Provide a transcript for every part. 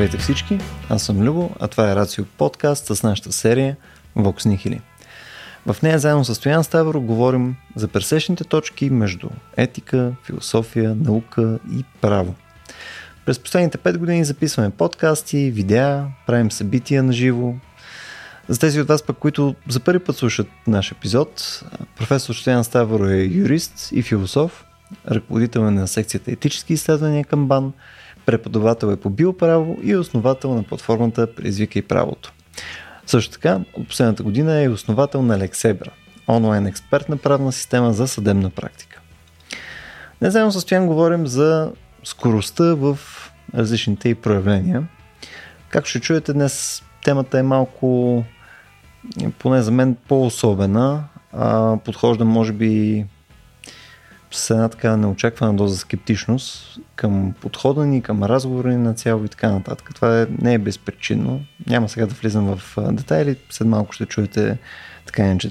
Здравейте всички, аз съм Любо, а това е Рацио подкаст с нашата серия Vox Nihili. В нея заедно с Стоян Ставро говорим за пресечните точки между етика, философия, наука и право. През последните 5 години записваме подкасти, видеа, правим събития на живо. За тези от вас пък, които за първи път слушат наш епизод, професор Стоян Ставро е юрист и философ, ръководител е на секцията етически изследвания към БАН – преподавател е по биоправо и основател на платформата Предизвикай правото. Също така, от последната година е основател на Лексебра, онлайн експертна правна система за съдебна практика. Не заедно с Стоян говорим за скоростта в различните и проявления. Как ще чуете днес, темата е малко, поне за мен, по-особена. подхожда, може би, с една така неочаквана доза скептичност към подхода ни, към разговора ни на цяло и така нататък. Това е, не е безпричинно. Няма сега да влизам в детайли. След малко ще чуете така иначе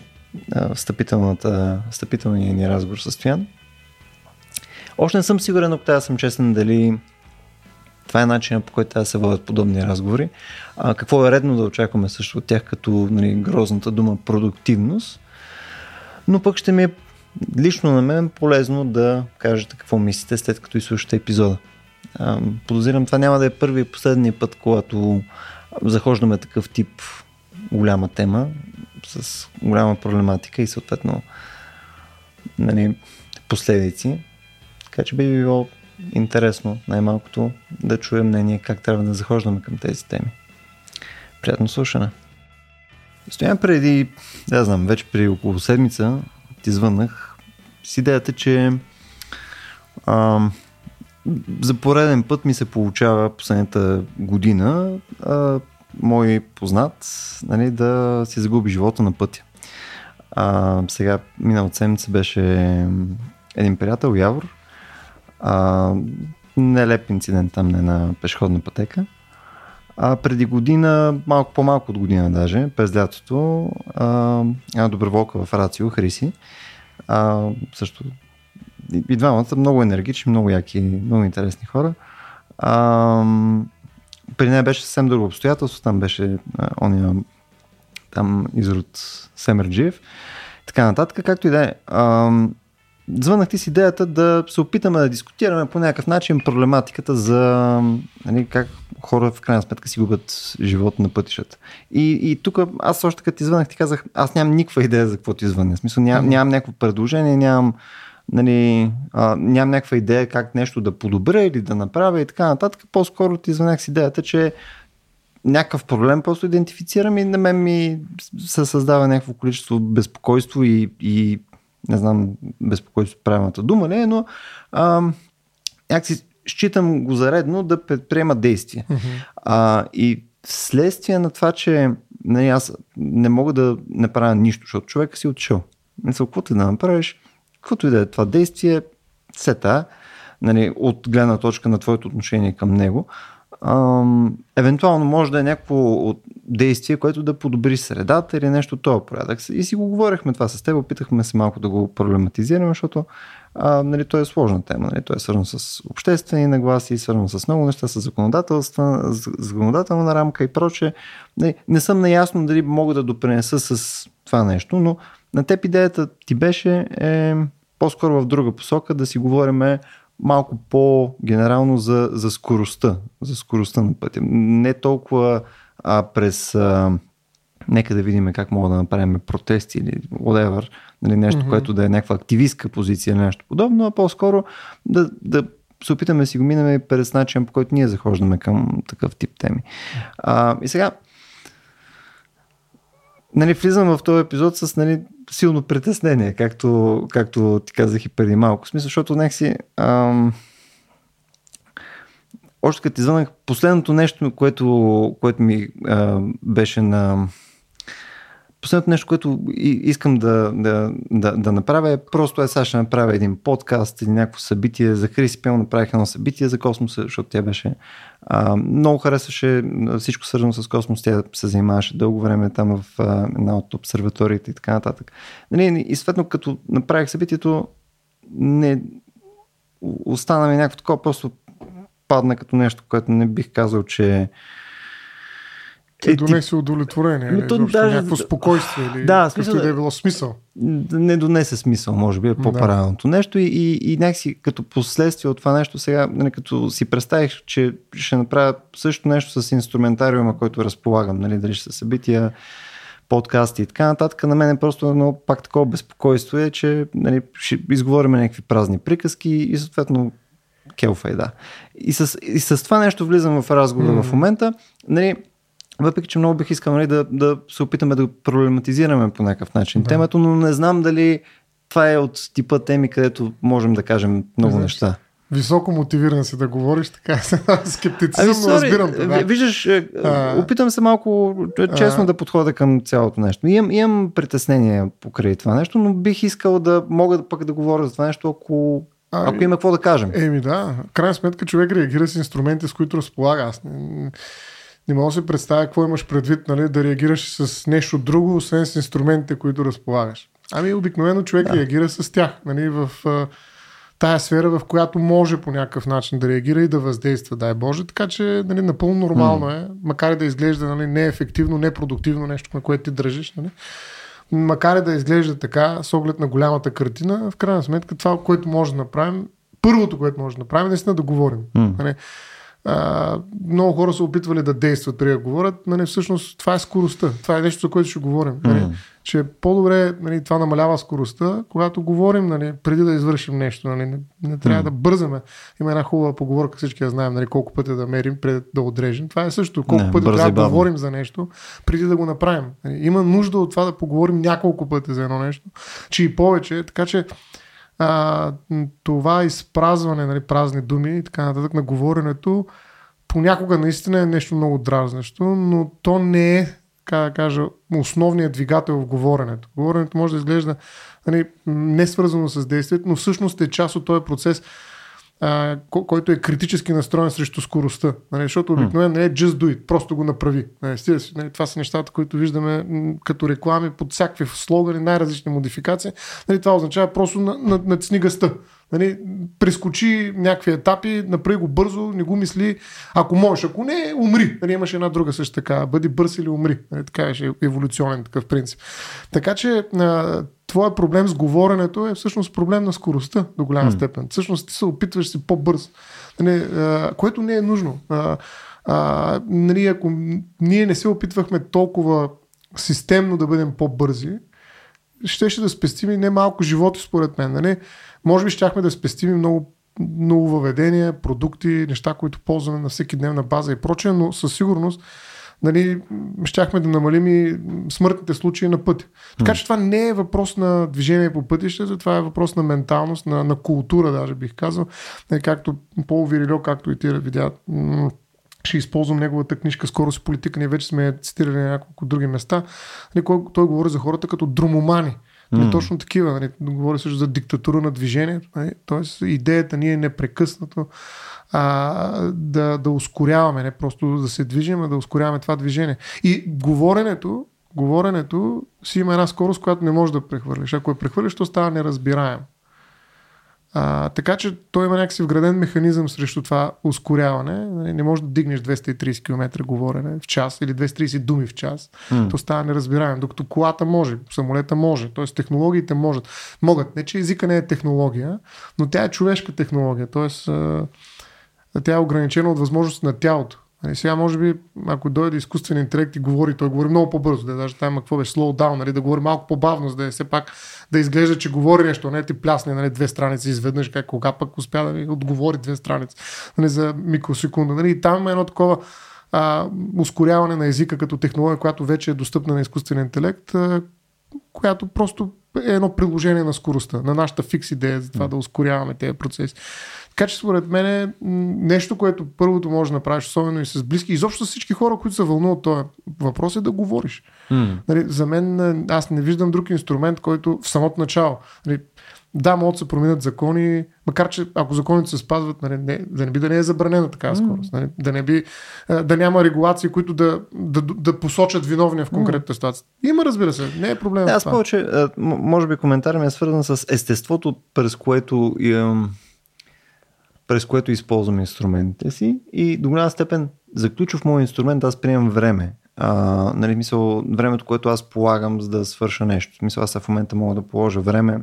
встъпителния ни разговор с Стоян. Още не съм сигурен, ако трябва съм честен, дали това е начинът по който да се водят подобни разговори. А, какво е редно да очакваме също от тях, като нали, грозната дума продуктивност. Но пък ще ми е лично на мен полезно да кажете какво мислите след като изслушате епизода. Подозирам това няма да е първи и последния път, когато захождаме такъв тип голяма тема с голяма проблематика и съответно нали, последици. Така че би било интересно най-малкото да чуем мнение как трябва да захождаме към тези теми. Приятно слушане! Стоям преди, да знам, вече преди около седмица ти звъннах с идеята, че а, за пореден път ми се получава последната година а, мой познат нали, да си загуби живота на пътя. А, сега, миналата седмица беше един приятел, Явор. А, нелеп инцидент там не на пешеходна пътека. А преди година, малко по-малко от година даже, през лятото, една доброволка в Рацио, Хриси, а, също и, и двамата много енергични, много яки, много интересни хора. А, при нея беше съвсем друго обстоятелство. Там беше а, ония там изрод Семерджиев. Така нататък, както и да е. Звънах ти с идеята да се опитаме да дискутираме по някакъв начин проблематиката за нали, как хора в крайна сметка си губят живот на пътищата. И, и тук аз още като ти звънах ти казах, аз нямам никаква идея за какво ти звъня. В смисъл ням, нямам някакво предложение, нямам, нали, а, нямам някаква идея как нещо да подобря или да направя и така нататък. По-скоро ти звънах с идеята, че някакъв проблем просто идентифицирам и на мен ми се създава някакво количество безпокойство и, и не знам безпокойство правилната дума не но а, някакси считам го за редно да предприема действия. Mm-hmm. А, и вследствие на това, че нали, аз не мога да направя нищо, защото човека си отшъл. Мисля, каквото и да направиш, каквото и да е това действие, сета, нали, от гледна точка на твоето отношение към него, ам, евентуално може да е някакво действие, което да подобри средата или нещо от този порядък. И си го говорихме това с теб, опитахме се малко да го проблематизираме, защото а, нали, то е сложна тема. Нали, то е свързано с обществени нагласи, свързано с много неща, с законодателства, законодателна рамка и прочее. Нали, не съм наясно дали мога да допринеса с това нещо, но на теб идеята ти беше е, по-скоро в друга посока да си говориме малко по-генерално за, за скоростта, за скоростта на пътя. Не толкова а, през а, нека да видим как мога да направим протести или whatever, нали, нещо, mm-hmm. което да е някаква активистка позиция или нещо подобно, а по-скоро да, да се опитаме да си го минем през начин, по който ние захождаме към такъв тип теми. А, и сега, нали, влизам в този епизод с нали, силно притеснение, както, както ти казах и преди малко. В смисъл, защото някакси... Ам, още като извънах, последното нещо, което, което ми а, беше на Последното нещо, което искам да, да, да, да направя е просто е сега ще направя един подкаст или някакво събитие. За Хриси Пел направих едно събитие за космоса, защото тя беше а, много харесваше всичко свързано с космос. Тя се занимаваше дълго време там в а, една от обсерваториите и така нататък. Нали, и съответно, като направих събитието, не остана ми някакво такова просто падна като нещо, което не бих казал, че ти е, донесе удовлетворение, или то, даже... някакво спокойствие, или да, смисъл, да е било смисъл. Не донесе смисъл, може би е по-правилното да. нещо и, и, и някакси като последствие от това нещо сега, нали, като си представих, че ще направя също нещо с инструментариума, който разполагам, нали, дали ще са събития, подкасти и така нататък. На мен е просто едно пак такова безпокойство е, че нали, ще изговорим някакви празни приказки и съответно келфа е, да. И с, и с това нещо влизам в разговора mm. в момента. Нали, въпреки, че много бих искал нали, да, да се опитаме да проблематизираме по някакъв начин да. темата, но не знам дали това е от типа теми, където можем да кажем много Знаеш, неща. Високо мотивиран си да говориш, така скептицизъм, ами, но разбирам те. Да. Виждаш, е, а, опитам се малко е, честно а, да подходя към цялото нещо. Имам, имам притеснение покрай това нещо, но бих искал да мога пък да говоря за това нещо, ако а, ако има какво да кажем. Еми да, крайна сметка човек реагира с инструменти, с които разполага. Аз не, не мога да се представя какво имаш предвид, нали, да реагираш с нещо друго, освен с инструментите, които разполагаш. Ами обикновено човек да. реагира с тях, нали, в а, тая сфера, в която може по някакъв начин да реагира и да въздейства, дай Боже. Така че нали, напълно нормално mm. е, макар и да изглежда нали, неефективно, непродуктивно нещо, на което ти държиш. Нали, макар и да изглежда така, с оглед на голямата картина, в крайна сметка това, което може да направим, първото, което може да направим, е наистина да говорим. Mm. Нали, а, много хора са опитвали да действат преди да говорят. Нали, всъщност това е скоростта. Това е нещо, за което ще говорим. Нали, mm. Че по-добре нали, това намалява скоростта, когато говорим нали, преди да извършим нещо. Нали, не, не трябва mm. да бързаме. Има една хубава поговорка, всички я знаем, нали, колко пъти да мерим преди да отрежем. Това е също. Колко не, пъти трябва да говорим за нещо преди да го направим. Нали, има нужда от това да поговорим няколко пъти за едно нещо, че и повече. Така че а, това изпразване, нали, празни думи и така нататък на говоренето, понякога наистина е нещо много дразнещо, но то не е, как да кажа, основният двигател в говоренето. Говоренето може да изглежда нали, не свързано с действието, но всъщност е част от този процес а, който е критически настроен срещу скоростта. Нали, защото обикновено не е just do it, просто го направи. Нали, нали, това са нещата, които виждаме м- като реклами под всякакви слогани, най-различни модификации. Нали, това означава просто на, на, натисни гъста. Нали, прескочи някакви етапи, направи го бързо, не го мисли. Ако можеш, ако не, умри. Нали, имаше една друга също така. Бъди бърз или умри. Нали, така беше еволюционен такъв принцип. Така че а, твоя проблем с говоренето е всъщност проблем на скоростта до голяма mm. степен. Всъщност ти се опитваш си по-бърз, нали, а, което не е нужно. А, а, нали, ако ние не се опитвахме толкова системно да бъдем по-бързи, ще ще да спестим и не малко животи според мен. Нали? Може би щяхме да спестим много много въведения, продукти, неща, които ползваме на всеки дневна база и прочее, но със сигурност нали, щяхме да намалим и смъртните случаи на пътя. Така че това не е въпрос на движение по пътищата, това е въпрос на менталност, на, на култура, даже бих казал. Нали, както Пол Вирило, както и ти видя, ще използвам неговата книжка Скоро си политика. Ние вече сме цитирали на няколко други места. Нали, той говори за хората като друмомани. Mm. точно такива. Нали, говори също за диктатура на движението. Нали, тоест идеята ни е непрекъснато а, да, да ускоряваме, не просто да се движим, а да ускоряваме това движение. И говоренето, говоренето си има една скорост, която не можеш да прехвърлиш. Ако я прехвърлиш, то става неразбираем. А, така че той има някакси вграден механизъм срещу това ускоряване. Не можеш да дигнеш 230 км говорене в час или 230 думи в час. Mm. То става неразбираем. Докато колата може, самолета може, т.е. технологиите можат. Могат. Не, че езика не е технология, но тя е човешка технология. Т.е тя е ограничена от възможност на тялото. Нали, сега, може би, ако дойде изкуствен интелект и говори, той говори много по-бързо, да даже там какво беше slow down, нали, да говори малко по-бавно, за да е все пак да изглежда, че говори нещо, не ти плясне нали, две страници изведнъж, как кога пък успя да ви отговори две страници нали, за микросекунда. Нали, и там има едно такова а, ускоряване на езика като технология, която вече е достъпна на изкуствен интелект, а, която просто е едно приложение на скоростта, на нашата фикс идея за това да ускоряваме тези процеси. Така че според мен е нещо, което първото може да направиш, особено и с близки, изобщо с всички хора, които се вълнуват този въпрос е да говориш. Mm. Нали, за мен аз не виждам друг инструмент, който в самото начало. Нали, да, могат да се променят закони, макар че ако законите се спазват, нали, не, да не би да не е забранена такава скорост. Нали, да не би да няма регулации, които да, да, да посочат виновния в конкретната ситуация. Има, разбира се, не е проблем. аз повече, може би коментар ми е свързан с естеството, през което през което използвам инструментите си и до голяма степен за ключов мой инструмент аз приемам време. А, нали, мисъл, времето, което аз полагам за да свърша нещо. В смисъл, аз в момента мога да положа време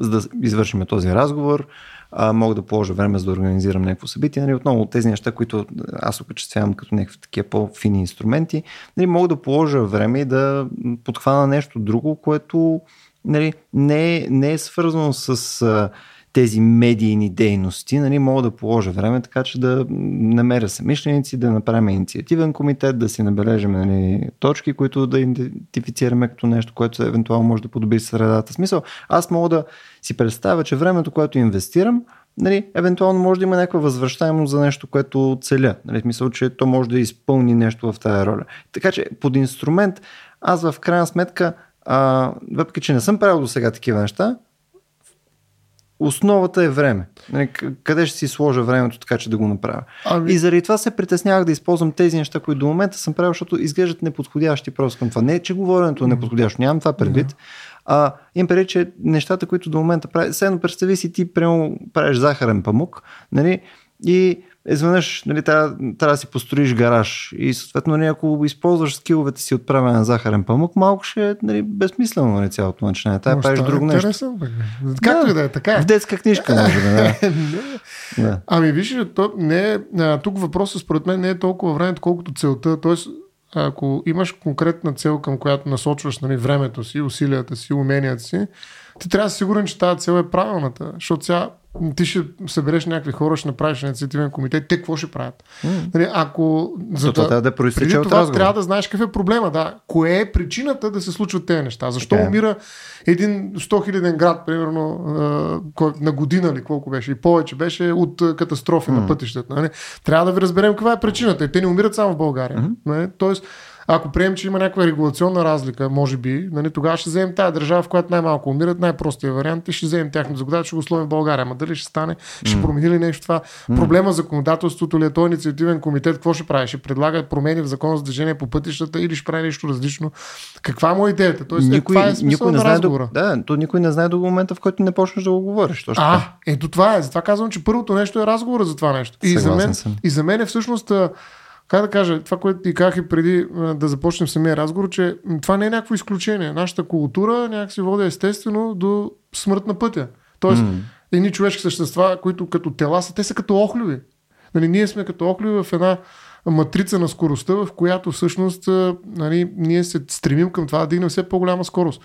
за да извършим този разговор, а, мога да положа време за да организирам някакво събитие. Нали, отново от тези неща, които аз окачествявам като някакви такива по-фини инструменти, нали, мога да положа време и да подхвана нещо друго, което нали, не, е, не е свързано с а, тези медийни дейности, нали, мога да положа време, така че да намеря самишленици, да направим инициативен комитет, да си набележим нали, точки, които да идентифицираме като нещо, което евентуално може да подобри средата. Смисъл, аз мога да си представя, че времето, което инвестирам, нали, евентуално може да има някаква възвръщаемост за нещо, което целя. Нали, мисъл, че то може да изпълни нещо в тази роля. Така че под инструмент аз в крайна сметка а, въпреки, че не съм правил до сега такива неща, основата е време. Нали, къде ще си сложа времето така, че да го направя. Ами... И заради това се притеснявах да използвам тези неща, които до момента съм правил, защото изглеждат неподходящи просто към това. Не, че говоренето е неподходящо, нямам това предвид. Mm-hmm. А, им преди, че нещата, които до момента правя, седно представи си ти прямо правиш захарен памук, нали, и изведнъж нали, трябва, трябва да си построиш гараж и съответно нали, ако използваш скиловете си от правене на захарен памук, малко ще е нали, безсмислено нали, цялото начинание. Да правиш друго е нещо. Както и да е, така е. В детска книжка може да е. да. Ами виж, то не е, тук въпросът според мен не е толкова времето, колкото целта. Тоест, ако имаш конкретна цел, към която насочваш нали, времето си, усилията си, уменията си, ти трябва да си сигурен, че тази цел е правилната. Защото сега ти ще събереш някакви хора, ще направиш инициативен комитет, те какво ще правят? Mm. Нали, ако за да, трябва да преди това разговор. трябва да знаеш какъв е проблема, да. Кое е причината да се случват тези неща? Защо okay. Е. умира един 100 хиляден град, примерно, на година или колко беше, и повече беше от катастрофи mm. на пътищата. Нали? Трябва да ви разберем каква е причината. И те не умират само в България. Mm-hmm. Нали? Тоест, ако приемем, че има някаква регулационна разлика, може би, нали, тогава ще вземем тази държава, в която най-малко умират, най-простия вариант и ще вземем тяхното загода, ще го словим България. Ама дали ще стане, ще mm. промени ли нещо това? Mm. Проблема законодателството ли е този инициативен комитет, какво ще прави? Ще предлага промени в закон за движение по пътищата или ще прави нещо различно? Каква му е идеята? Тоест, никой, е, е никой не знае до, да, то никой не знае до момента, в който не почнеш да го говориш. Точно а, ето това е. Затова казвам, че първото нещо е разговора за това нещо. И за, мен, и за мен е всъщност как да кажа, това, което ти казах и преди да започнем самия разговор, че това не е някакво изключение. Нашата култура някакси води естествено до смърт на пътя. Тоест, mm. едни човешки същества, които като тела са, те са като охлюви. Нали, ние сме като охлюви в една матрица на скоростта, в която всъщност нали, ние се стремим към това да дигнем все по-голяма скорост.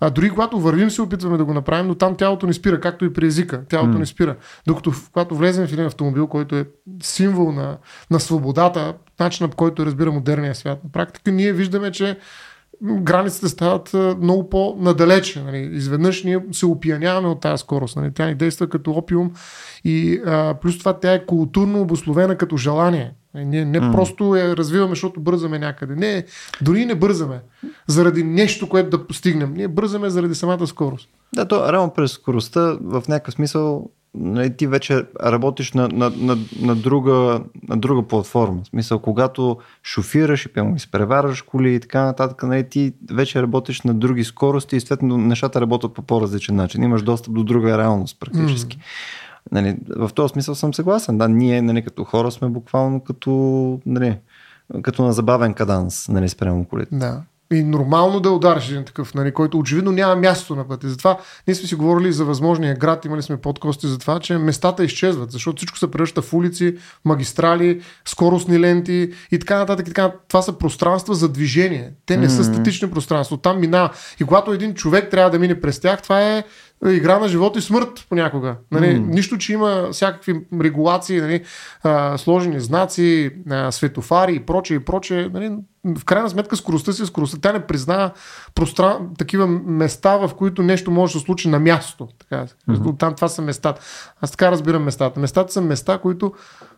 А дори когато вървим, се опитваме да го направим, но там тялото ни спира, както и при езика. Тялото mm. ни спира. Докато когато влезем в един автомобил, който е символ на, на свободата, начинът по който разбира модерния свят на практика, ние виждаме, че границите стават много по-надалече. Нали. Изведнъж ние се опияняваме от тази скорост. Нали. Тя ни действа като опиум и а, плюс това тя е културно обословена като желание. Ние не mm. просто я развиваме, защото бързаме някъде. Не, дори не бързаме заради нещо, което да постигнем. Ние бързаме заради самата скорост. Да, то реално през скоростта в някакъв смисъл нали, ти вече работиш на, на, на, на, друга, на друга платформа. В смисъл, когато шофираш и пълно изпреварваш коли и така нататък, нали, ти вече работиш на други скорости и следно нещата работят по по-различен начин. Имаш достъп до друга реалност практически. Mm. Нали, в този смисъл съм съгласен. Да, ние нали, като хора сме буквално като, нали, като на забавен каданс нали, спрямо колите. Да. И нормално да удариш един такъв, нали, който очевидно няма място на пътя. Затова ние сме си говорили за възможния град, имали сме подкости за това, че местата изчезват, защото всичко се превръща в улици, магистрали, скоростни ленти и така нататък. И така. Това са пространства за движение. Те не mm-hmm. са статични пространства. Там минава. И когато един човек трябва да мине през тях, това е игра на живот и смърт понякога. Нали, mm. Нищо, че има всякакви регулации, нали, а, сложени знаци, а, светофари и прочее и прочее. Нали, в крайна сметка скоростта си е скоростта. Тя не признава простран... такива места, в които нещо може да се случи на място. Така. Mm-hmm. Там това са местата. Аз така разбирам местата. Местата са места, които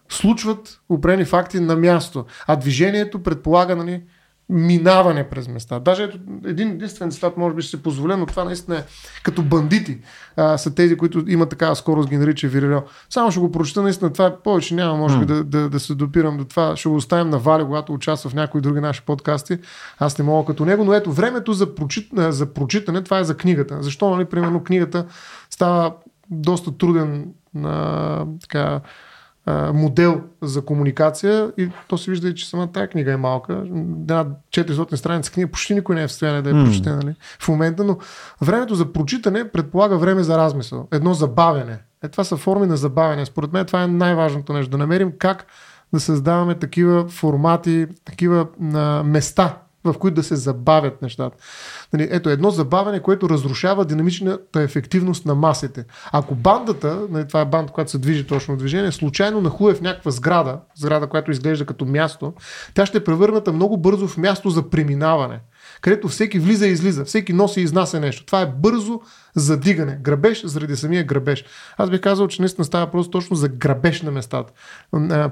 случват определени факти на място. А движението предполага нали, минаване през места. Даже ето, един единствен цитат може би ще се позволя, но това наистина е като бандити а, са тези, които имат такава скорост, ги нарича Вирирел. Само ще го прочета, наистина това е повече няма, може би да, да, да, се допирам до това. Ще го оставим на Вали, когато участва в някои други наши подкасти. Аз не мога като него, но ето времето за, прочит, за прочитане, това е за книгата. Защо, нали, примерно, книгата става доста труден а, така, а, модел за комуникация и то се вижда и, че самата тази книга е малка. Една 400 страница книга почти никой не е в състояние да я прочете нали, в момента, но времето за прочитане предполага време за размисъл. Едно забавяне. Е, това са форми на забавяне. Според мен това е най-важното нещо. Да намерим как да създаваме такива формати, такива а, места, в които да се забавят нещата. Нали, ето едно забавяне, което разрушава динамичната ефективност на масите. Ако бандата, нали, това е банда, която се движи точно в движение, случайно нахуе в някаква сграда, сграда, която изглежда като място, тя ще е превърната много бързо в място за преминаване където всеки влиза и излиза, всеки носи и изнася нещо. Това е бързо задигане, грабеж заради самия грабеж. Аз бих казал, че наистина става просто точно за грабеж на местата.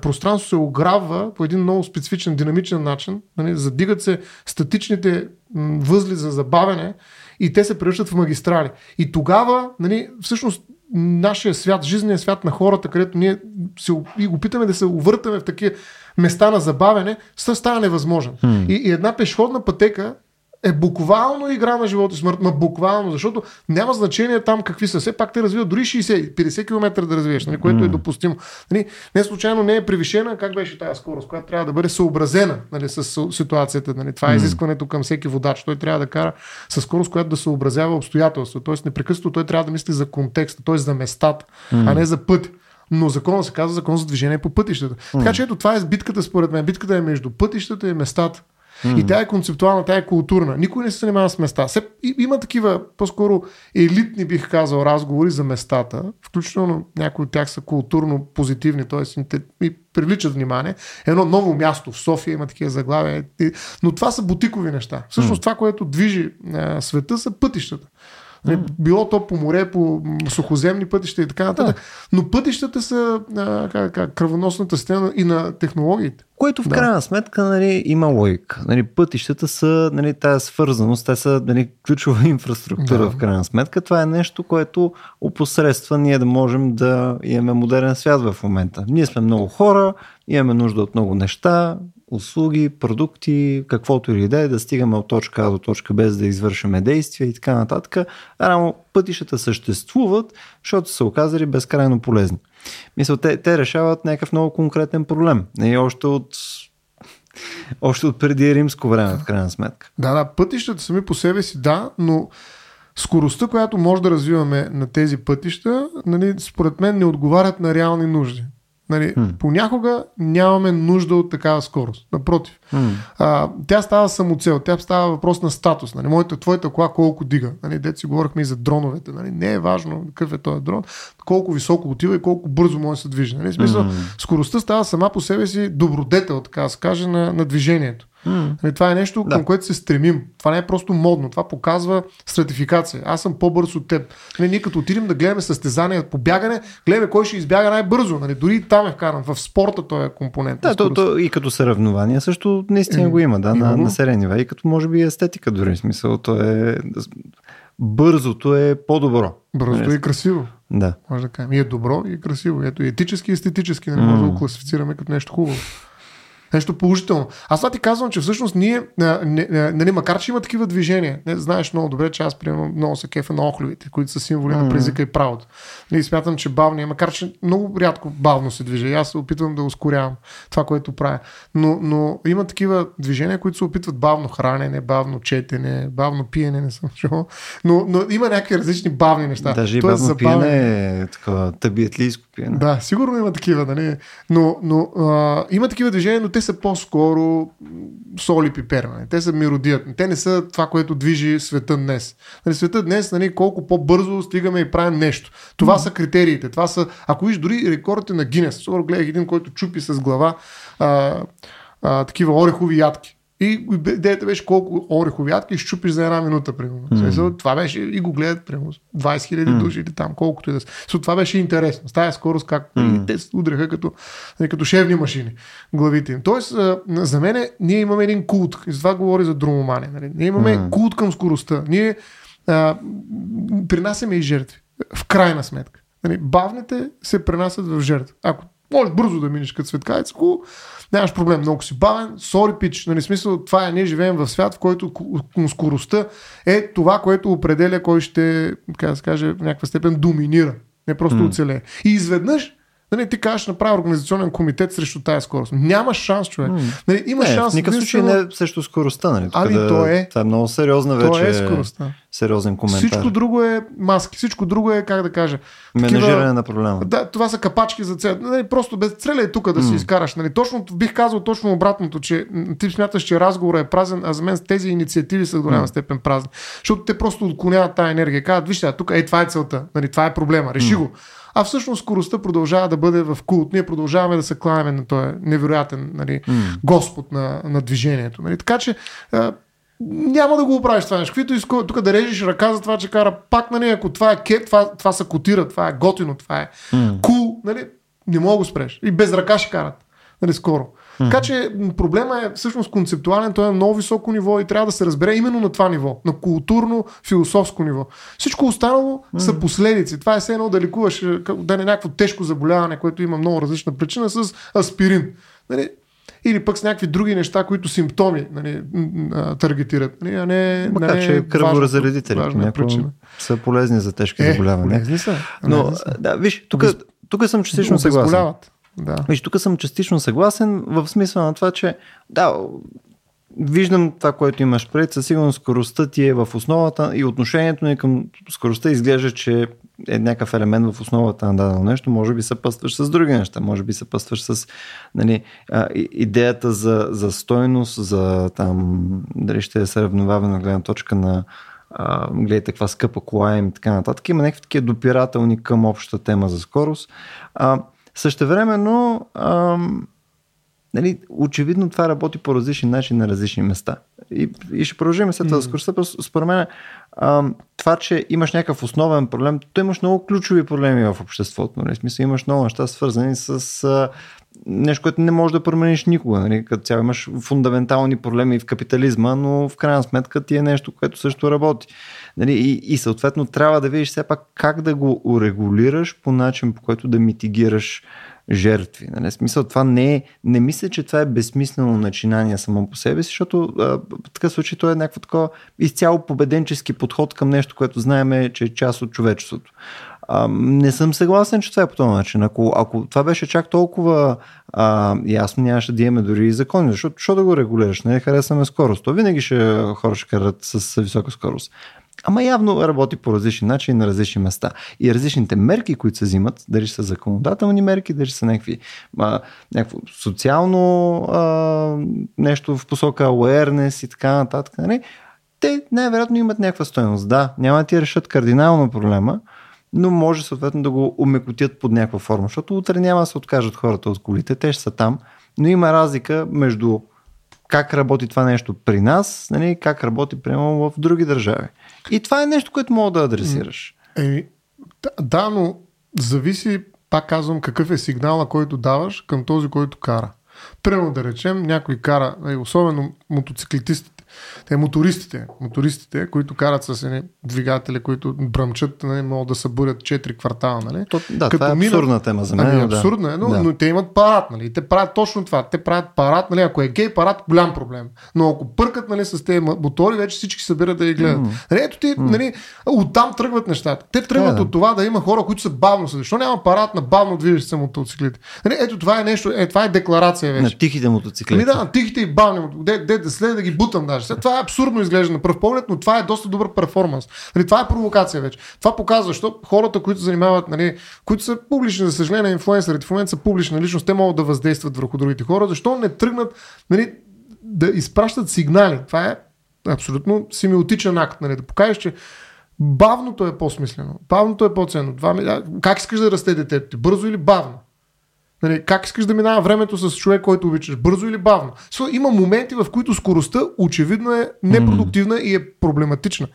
Пространство се ограбва по един много специфичен, динамичен начин. Нали? Задигат се статичните възли за забавяне и те се превръщат в магистрали. И тогава, нали, всъщност, нашия свят, жизненият свят на хората, където ние се и опитаме да се увъртаме в такива места на забавене, става невъзможен. Hmm. И, и една пешеходна пътека е буквално игра на живота и смърт, но буквално, защото няма значение там какви са. Все пак те развиват дори 60-50 км да развиеш, нали, което mm. е допустимо. Нали, не случайно не е превишена, как беше тази скорост, която трябва да бъде съобразена нали, с ситуацията. Нали. Това е изискването към всеки водач. Той трябва да кара с скорост, която да съобразява обстоятелства. Тоест непрекъснато той трябва да мисли за контекста, т.е. за местата, mm. а не за път. Но закона се казва закон за движение по пътищата. Mm. Така че ето това е битката според мен. Битката е между пътищата и местата. Mm. И тя е концептуална, тя е културна. Никой не се занимава с места. Се, има такива, по-скоро елитни, бих казал, разговори за местата. Включително някои от тях са културно позитивни, т.е. и привличат внимание. Едно ново място в София има такива заглавия. Но това са бутикови неща. Всъщност mm. това, което движи а, света, са пътищата. Mm. Било то по море, по сухоземни пътища и така нататък. Да. Но пътищата са а, как, как, кръвоносната стена и на технологиите. Което в крайна да. сметка нали, има логика. Нали, пътищата са нали, тази свързаност, те са нали, ключова инфраструктура да. в крайна сметка. Това е нещо, което опосредства ние да можем да имаме модерен свят в момента. Ние сме много хора, имаме нужда от много неща, услуги, продукти, каквото или да е, да стигаме от точка А до точка Б, за да извършваме действия и така нататък. Рамо пътищата съществуват, защото са оказали безкрайно полезни. Мисля, те, те решават някакъв много конкретен проблем. И още от още от преди римско време, в крайна сметка. Да, да, пътищата сами по себе си, да, но скоростта, която може да развиваме на тези пътища, нали, според мен не отговарят на реални нужди. Нали, hmm. Понякога нямаме нужда от такава скорост. Напротив. А, тя става самоцел. Тя става въпрос на статус. Нали, моята, твоята кола колко дига. Нали, дет си говорихме и за дроновете. Нали, не е важно какъв е този дрон, колко високо отива и колко бързо може да се движи. Нали, смисъл, hmm. скоростта става сама по себе си добродетел, така да се каже, на, на движението. Mm. Това е нещо, да. към което се стремим. Това не е просто модно. Това показва стратификация. Аз съм по-бърз от теб. Нали, ние като отидем да гледаме състезания по бягане, гледаме кой ще избяга най-бързо. Нали, дори там е вкаран. В спорта той е компонент. Да, то, то, и като съревнования също наистина е, го има, да, на, на серени И като може би естетика дори смисъл. То е бързото е по-добро. Бързото е красиво. Да. Може да кажем. И е добро и е красиво. Ето и етически и естетически. Не може mm. да го класифицираме като нещо хубаво. Нещо положително. Аз това ти казвам, че всъщност ние, нали, макар че има такива движения, не, знаеш много добре, че аз приемам много се кефа на охлювите, които са символи mm-hmm. на презика и правото. И нали, смятам, че бавния, макар че много рядко бавно се движа, и аз се опитвам да ускорявам това, което правя. Но, но има такива движения, които се опитват бавно хранене, бавно четене, бавно пиене, не съм чувал. Но, но има някакви различни бавни неща. Даже и бавно забавен... пиене е такова табиетлийско пиене. Да, сигурно има такива, нали? Но, но а, има такива движения, но те са по-скоро соли пипер. Нали? Те са миродият. Те не са това, което движи света днес. Нали, света днес, нали, колко по-бързо стигаме и правим нещо. Това mm. са критериите. Това са, ако виж дори рекордите на Гинес. Скоро гледах един, който чупи с глава а, а, такива орехови ядки. И идеята беше колко орехови ядки щупиш за една минута, примерно. Mm. Това беше и го гледат, примерно, 20 хиляди mm. души или там, колкото и да са. това беше интересно. С тази скорост, как mm. те се удряха като, нали, като шевни машини, главите им. Тоест, за мен ние имаме един култ. И за това говори за дромомания. Нали? Ние имаме mm. култ към скоростта. Ние а, принасяме и жертви. В крайна сметка. Нали? Бавните се пренасят в жертва. Ако може бързо да минеш като светкавец, хубаво нямаш проблем, много си бавен, сори пич, нали смисъл, това е, ние живеем в свят, в който скоростта е това, което определя кой ще, така да се каже, в някаква степен доминира. не просто mm. оцелее. И изведнъж Нали, ти кажеш, направи организационен комитет срещу тази скорост. Няма шанс, човек. Нали, има не, шанс. В никакъв случай не е срещу скоростта. Нали? Ами, да, то е. Това е много сериозна вече. То е скоростта. Сериозен коментар. Всичко друго е маски. Всичко друго е, как да кажа. Менажиране такива, на проблема. Да, това са капачки за цел. Нали, просто без целя е тук да mm. си изкараш. Нали, точно бих казал точно обратното, че ти смяташ, че разговорът е празен, а за мен тези инициативи са до голяма mm. степен празни. Защото те просто отклоняват тази енергия. Казват, вижте, тук е това е целта. Нали, това е проблема. Реши mm. го а всъщност скоростта продължава да бъде в култ. Ние продължаваме да се кланяме на този невероятен нали, mm. Господ на, на движението. Нали. Така че няма да го оправиш това нещо. Каквито иска, тук да режеш ръка за това, че кара пак, нали, ако това е кет, това, това са котира, това е готино, това е кул, mm. cool, нали, не мога да го спреш. И без ръка ще карат. Нали, скоро. Mm-hmm. Така че проблема е всъщност концептуален, той е на много високо ниво и трябва да се разбере именно на това ниво, на културно-философско ниво. Всичко останало mm-hmm. са последици. Това е все едно да лекуваш, е, да не е някакво тежко заболяване, което има много различна причина с аспирин. Нали? Или пък с някакви други неща, които симптоми нали, таргетират. Нали, а не, Макар, не че кръворазредители са полезни за тежки е, заболявания. Не, са. Но, да, виж, тук съм частично съгласен. Да. Виж, тук съм частично съгласен в смисъл на това, че да, виждам това, което имаш пред, със сигурност скоростта ти е в основата и отношението ни към скоростта изглежда, че е някакъв елемент в основата на дадено нещо, може би съпъстваш с други неща, може би съпъстваш с нали, идеята за, за стойност, за там, дали ще е съревновавана гледна точка на а, гледайте каква скъпа кола им и така нататък. Има някакви такива допирателни към общата тема за скорост. А, Същевременно, ам, нали, очевидно това работи по различни начини на различни места. И, и ще продължим след това скоростта. Според мен, ам, това, че имаш някакъв основен проблем, то имаш много ключови проблеми в обществото. Нали? В смисъл, имаш много неща свързани с а, нещо, което не можеш да промениш никога. Нали? Като цяло имаш фундаментални проблеми в капитализма, но в крайна сметка ти е нещо, което също работи. Нали? И, и съответно трябва да видиш все пак как да го урегулираш по начин, по който да митигираш жертви. Нали? Смисъл, това не е, не мисля, че това е безсмислено начинание само по себе си, защото а, в такъв случай то е някакво такова изцяло победенчески подход към нещо, което знаеме, че е част от човечеството. А, не съм съгласен, че това е по този начин. Ако, ако това беше чак толкова а, ясно, нямаше да имаме дори и закони, защото що да го регулираш? Не харесваме скорост. То винаги ще хора ще карат с висока скорост. Ама явно работи по различни начини на различни места. И различните мерки, които се взимат, дали са законодателни мерки, дали са някакви а, някакво социално а, нещо в посока awareness и така нататък, нали? те най-вероятно имат някаква стоеност. Да, няма да ти решат кардинално проблема, но може съответно да го умекотят под някаква форма, защото утре няма да се откажат хората от колите, те ще са там, но има разлика между как работи това нещо при нас, нали, как работи прямо в други държави. И това е нещо, което мога да адресираш. Е, да, но зависи, пак казвам, какъв е сигнала, който даваш към този, който кара. Примерно да речем, някой кара, нали, особено мотоциклетистите, те мотористите, мотористите, които карат с едни двигатели, които бръмчат, нали, могат да събудят 4 квартала. Нали? То, да, Като това е абсурдна минат, тема за мен. Ами, абсурдна е, но, да. но те имат парад. Нали? Те правят точно това. Те правят парад. Нали? Ако е гей парад, голям проблем. Но ако пъркат нали, с тези мотори, вече всички събират да ги гледат. Mm. Нали, ето ти, mm. нали, оттам тръгват нещата. Те тръгват yeah. От това да има хора, които са бавно се. Защо няма парад на бавно движещи се мотоциклите? Нали, ето това е нещо, е, това е декларация вече. На тихите мотоциклети. Ами да, на тихите и бавни мотоциклети. Де, де, де, след да ги бутам даже. Това е абсурдно изглежда на пръв поглед, но това е доста добър перформанс. Нали, това е провокация вече. Това показва, защото хората, които занимават, нали, които са публични, за съжаление, инфлуенсърите в момента са публична личност, те могат да въздействат върху другите хора. Защо не тръгнат нали, да изпращат сигнали? Това е абсолютно семиотичен акт. Нали, да покажеш, че бавното е по-смислено. Бавното е по-ценно. Как искаш да расте детето ти? Бързо или бавно? Нали, как искаш да минава времето с човек, който обичаш? Бързо или бавно? So, има моменти, в които скоростта очевидно е непродуктивна mm. и е проблематична.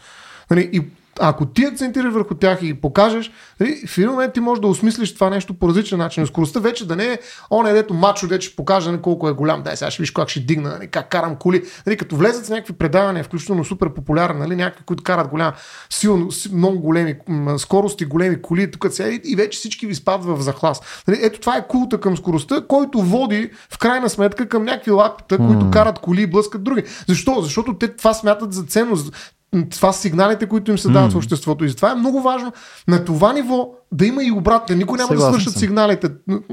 Нали, и ако ти акцентираш върху тях и покажеш, нали, в един момент ти можеш да осмислиш това нещо по различен начин. Скоростта вече да не е он е дето мачо, де ще покаже нали, колко е голям. Дай сега ще виж как ще дигна, нали, как карам коли. Нали, като влезат с някакви предавания, включително супер популярни, нали, някакви, които карат голям, силно, много големи скорости, големи коли, тук сега и вече всички ви спадат в захлас. Нали, ето това е култа към скоростта, който води в крайна сметка към някакви лапита, които карат коли и блъскат други. Защо? Защото те това смятат за ценност това са сигналите, които им се дават mm. в обществото. И затова е много важно на това ниво да има и обратно. Никой няма Съгласен да свършат съм. сигналите,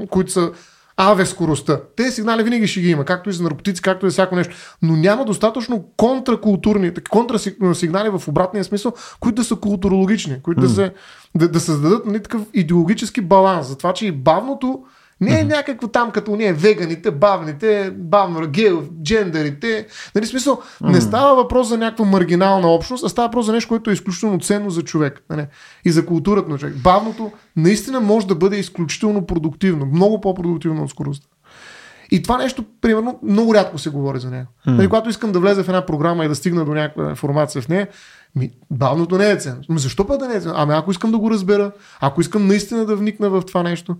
които са аве скоростта. Те сигнали винаги ще ги има, както и за наркотици, както и за всяко нещо. Но няма достатъчно контракултурни, контрасигнали в обратния смисъл, които да са културологични, които mm. да, се, да, да създадат нали, такъв идеологически баланс. За това, че и бавното не е някакво там, като ние веганите, бавните, бавно, гео, джендерите. Нали, смисъл, не става въпрос за някаква маргинална общност, а става въпрос за нещо, което е изключително ценно за човек. Нали, и за културата на човек. Бавното наистина може да бъде изключително продуктивно, много по-продуктивно от скоростта. И това нещо, примерно, много рядко се говори за него. Mm. Нали, когато искам да влеза в една програма и да стигна до някаква информация в нея, ми, бавното не е ценно. Защо па да не е ценно? Ами ако искам да го разбера, ако искам наистина да вникна в това нещо,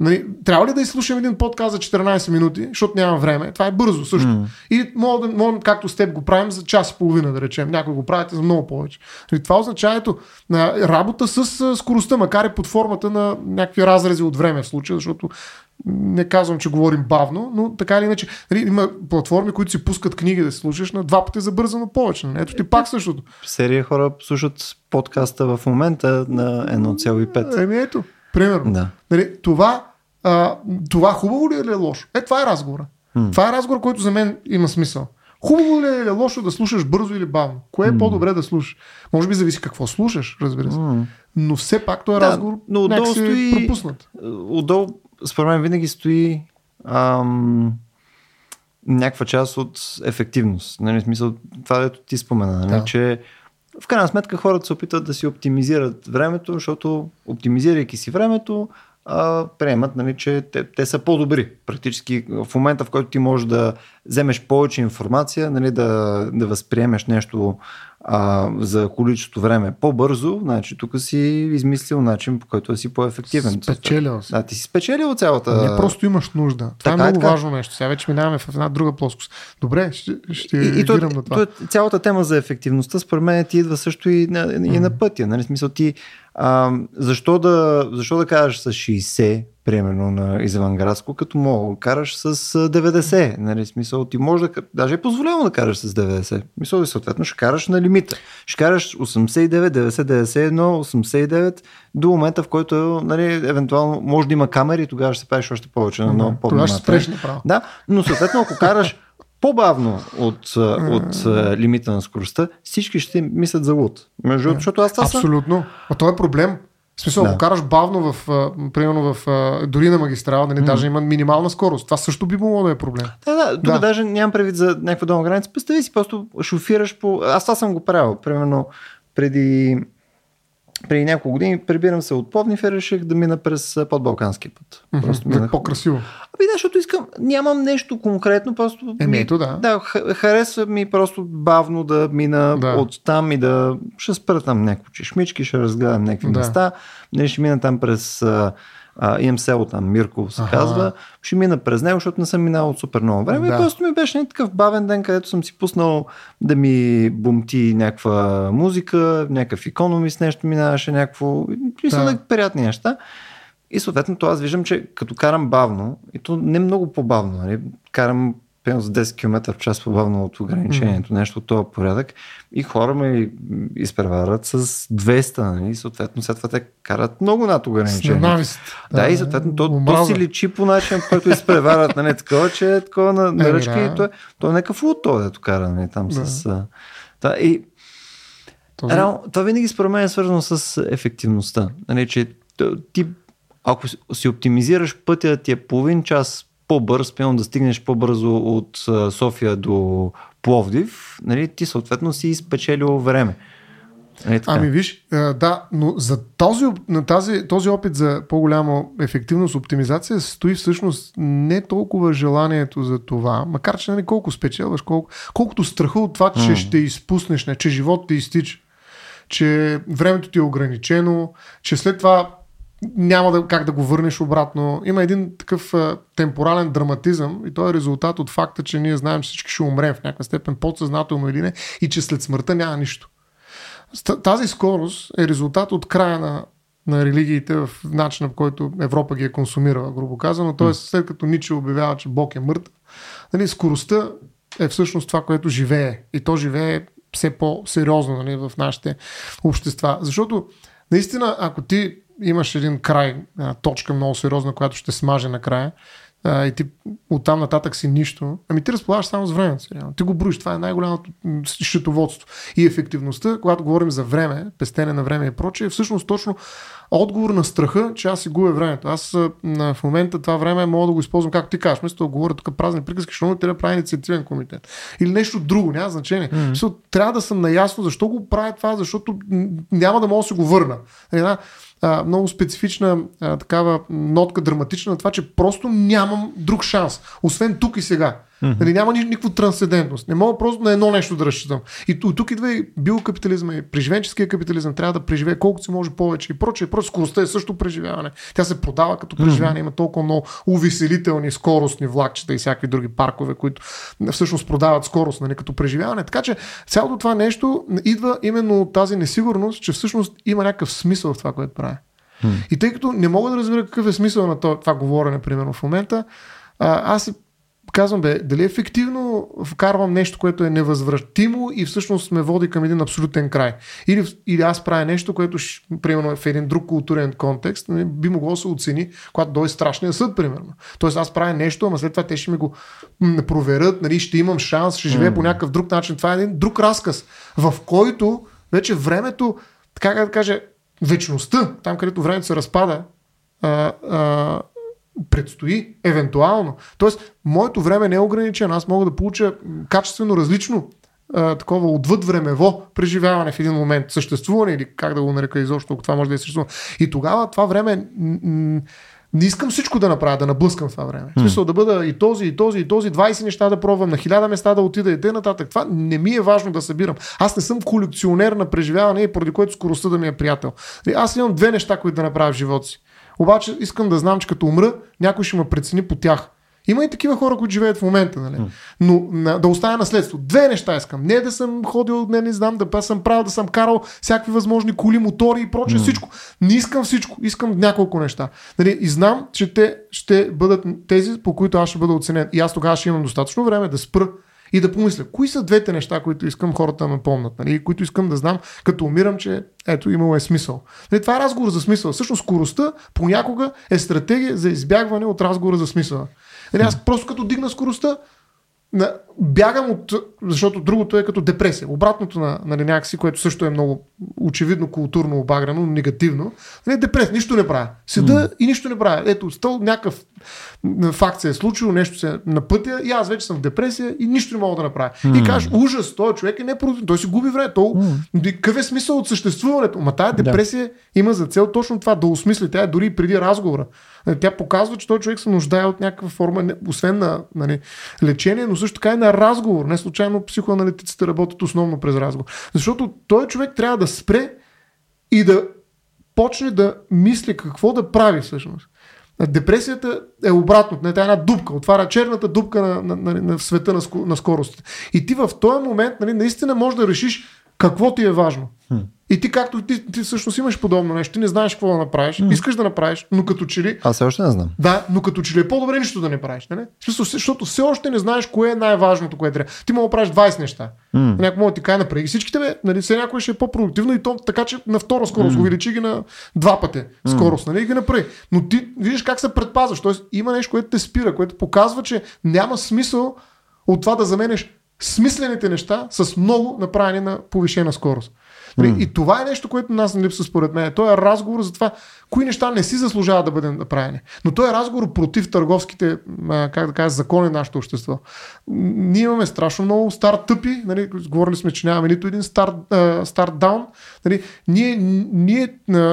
Нали, трябва ли да изслушам един подкаст за 14 минути, защото няма време? Това е бързо също. Mm. И мога, да, мога, както с теб го правим за час и половина, да речем. Някой го правите за много повече. Нали, това означава ето, работа с скоростта, макар и под формата на някакви разрези от време в случая, защото не казвам, че говорим бавно, но така или иначе нали, има платформи, които си пускат книги да слушаш на два пъти забързано повече. Нали? Ето ти пак същото. Серия хора слушат подкаста в момента на 1,5. Еми ето. Примерно. Да. Нали, това, а, това хубаво ли е или е лошо? Е, това е разговора. Mm. Това е разговор, който за мен има смисъл. Хубаво ли е или е лошо да слушаш бързо или бавно? Кое е mm. по-добре да слушаш? Може би зависи какво слушаш, разбира се. Mm. Но все пак този да, разговор но отдолу стои, пропуснат. Отдолу, според мен, винаги стои ам, някаква част от ефективност. Нали, смисъл, това, дето ти спомена, нали, да. че в крайна сметка хората се опитват да си оптимизират времето, защото оптимизирайки си времето, а, приемат, нали, че те, те са по-добри. Практически в момента, в който ти можеш да вземеш повече информация, нали, да, да възприемеш нещо а, за количество време по-бързо, значи тук си измислил начин, по който да си по-ефективен. Спечелил си. Да, ти си спечелил цялата. Не просто имаш нужда. Това е така, е много така. важно нещо. Сега вече минаваме в една друга плоскост. Добре, ще, ще и, и то, на това. То, цялата тема за ефективността, според мен, ти идва също и на, и mm. на пътя. Нали? Смисъл ти а, защо, да, защо да кажеш с 60, примерно, на извънградско, като мога да караш с 90? Нали, смисъл, ти може да, даже е позволено да караш с 90. Мисъл, и съответно ще караш на лимита. Ще караш 89, 90, 91, 89 до момента, в който, нали, евентуално, може да има камери и тогава ще се правиш още повече на много по Тогава ще спреш направо. Да, но съответно, ако караш по-бавно от, от лимита на скоростта, всички ще мислят за луд. Между, защото аз това Абсолютно. Съм... А това е проблем. В смисъл, да. ако караш бавно в, примерно в, дори на магистрала, нали, mm. даже има минимална скорост. Това също би могло да е проблем. Да, да, тук да. даже нямам предвид за някаква долна граница. Представи си, просто шофираш по... Аз това съм го правил. Примерно преди преди няколко години прибирам се от Пловдив и реших да мина през подбалканския път. Mm-hmm. Просто минах... По-красиво. Ами да, защото искам, нямам нещо конкретно, просто... Еми, ето да. Да, харесва ми просто бавно да мина да. от там и да... Ще спра там някакви чешмички, ще разгледам някакви да. места. Не ще мина там през а, имам село там, Мирко се ага. казва, ще мина през него, защото не съм минал от супер много време. Да. И просто ми беше такъв бавен ден, където съм си пуснал да ми бумти някаква музика, някакъв икономис, нещо минаваше, някакво. И са да. приятни неща. И съответно, това аз виждам, че като карам бавно, и то не много по-бавно, нали? карам примерно за 10 км в час по-бавно от ограничението, mm. нещо от този порядък. И хора ме изпреварят с 200, нали? И съответно след това те карат много над ограничението. Да, да, и съответно то, то си личи по начин, който изпреварят, нали? Такова, че е такова на, на ръчка и то е, то е някакъв лут, това, дето кара, нали? Там да. с... Да, и този... Реално, това винаги според мен е свързано с ефективността. Нали, че ти, ако си оптимизираш пътя, ти е половин час по-бърз, пълно да стигнеш по-бързо от София до Пловдив, нали, ти съответно си изпечелил време. Е, ами виж, да, но за този, на тази, този опит за по-голяма ефективност, оптимизация стои всъщност не толкова желанието за това, макар че нали, колко спечелваш, колко, колкото страха от това, че mm. ще изпуснеш, не, че живот ти изтича, че времето ти е ограничено, че след това няма да, как да го върнеш обратно. Има един такъв а, темпорален драматизъм и то е резултат от факта, че ние знаем, че всички ще умрем в някаква степен, подсъзнателно или не, и че след смъртта няма нищо. Тази скорост е резултат от края на, на религиите в начина, по който Европа ги е консумирала, грубо казано. Тоест, след като Ниче обявява, че Бог е мъртв, нали, скоростта е всъщност това, което живее. И то живее все по-сериозно нали, в нашите общества. Защото наистина, ако ти имаш един край, точка много сериозна, която ще смаже накрая, а, и ти оттам нататък си нищо, ами ти разполагаш само с времето си. Ти го броиш, това е най-голямото счетоводство. И ефективността, когато говорим за време, пестене на време и прочее, е всъщност точно отговор на страха, че аз си губя времето. Аз в момента това време мога да го използвам, както ти кажеш, вместо да говоря тук празни приказки, защото те да прави инициативен комитет. Или нещо друго, няма значение. Mm-hmm. трябва да съм наясно защо го правя това, защото няма да мога да се го върна. Една, а, много специфична а, такава нотка, драматична на това, че просто нямам друг шанс, освен тук и сега. Mm-hmm. Нали, няма никаква трансцендентност. Не мога просто на едно нещо да разчитам. И тук, тук идва и биокапитализма, и преживенческия капитализъм. Трябва да преживее колкото се може повече. И прочее. Просто скоростта е също преживяване. Тя се продава като преживяване. Mm-hmm. Има толкова много увеселителни, скоростни влакчета и всякакви други паркове, които всъщност продават скорост нали, като преживяване. Така че цялото това нещо идва именно от тази несигурност, че всъщност има някакъв смисъл в това, което прави. Mm. И тъй като не мога да разбера какъв е смисъл на това, това говорене, примерно в момента, а, аз казвам, бе, дали ефективно вкарвам нещо, което е невъзвратимо и всъщност ме води към един абсолютен край. Или, или аз правя нещо, което, примерно, в един друг културен контекст, нали, би могло да се оцени, когато дойде страшния съд, примерно. Тоест аз правя нещо, ама след това те ще ми го проверят, нали, ще имам шанс, ще живея mm. по някакъв друг начин. Това е един друг разказ, в който вече времето, така да кажа, вечността, там където времето се разпада, а, а, предстои, евентуално. Тоест, моето време не е ограничено. Аз мога да получа качествено различно а, такова отвъд времево преживяване в един момент, съществуване или как да го нарека изобщо, ако това може да е съществуване. И тогава това време не искам всичко да направя, да наблъскам това време. В смисъл да бъда и този, и този, и този, 20 неща да пробвам, на хиляда места да отида и т.н. нататък. Това не ми е важно да събирам. Аз не съм колекционер на преживяване поради което скоростта да ми е приятел. Аз имам две неща, които да направя в живота си. Обаче искам да знам, че като умра, някой ще ме прецени по тях. Има и такива хора, които живеят в момента, нали? Но на, да оставя наследство. Две неща искам. Не да съм ходил, не, не знам, да съм правил, да съм карал всякакви възможни коли, мотори и прочее, mm. всичко. Не искам всичко. Искам няколко неща. Нали? И знам, че те ще бъдат тези, по които аз ще бъда оценен. И аз тогава ще имам достатъчно време да спра и да помисля, кои са двете неща, които искам хората да ме помнат, нали? които искам да знам, като умирам, че ето, имало е смисъл. Нали, това е разговор за смисъл. Всъщност скоростта понякога е стратегия за избягване от разговора за смисъл. Нали, аз просто като дигна скоростта, на, бягам от, защото другото е като депресия. Обратното на, нали, някакси, което също е много очевидно културно обаграно, негативно. Нали, депресия, нищо не правя. Седа mm. и нищо не правя. Ето, стъл някакъв факт се е случило, нещо се на пътя и аз вече съм в депресия и нищо не мога да направя. Mm. И кажеш, ужас, този човек е непродуктивен, той си губи време. Той, mm. Какъв е смисъл от съществуването? Ма тая депресия yeah. има за цел точно това, да осмисли. Тя е дори преди разговора. Нали, тя показва, че този човек се нуждае от някаква форма, освен на нали, лечение, но също така и на разговор. Не случайно психоаналитиците работят основно през разговор. Защото той човек трябва да спре и да почне да мисли какво да прави всъщност. Депресията е обратно. Не, тя е една дупка. Отваря черната дупка на, на, на, на света на, на скоростите. И ти в този момент нали, наистина можеш да решиш какво ти е важно. Хм. И ти както ти, ти всъщност имаш подобно нещо, ти не знаеш какво да направиш, mm. искаш да направиш, но като че ли... Аз все още не знам. Да, но като че ли е по-добре нищо да не правиш. Нали? Защото все още не знаеш кое е най-важното, което трябва. Ти мога да правиш 20 неща. Mm. Някой мога да ти каже направи всичките, бе, нали, все някой ще е по-продуктивно и то така, че на втора скорост mm. увеличи ги на два пъти скорост, нали, и ги направи. Но ти виждаш как се предпазваш. Тоест има нещо, което те спира, което показва, че няма смисъл от това да заменеш смислените неща с много направени на повишена скорост. Mm. И това е нещо, което нас не липсва според мен. Той е разговор за това, кои неща не си заслужават да бъдат направени. Но той е разговор против търговските, как да кажа, закони на нашето общество. Ние имаме страшно много стартъпи, нали, говорили сме, че нямаме нито един старт, старт даун. Нали, ние, ние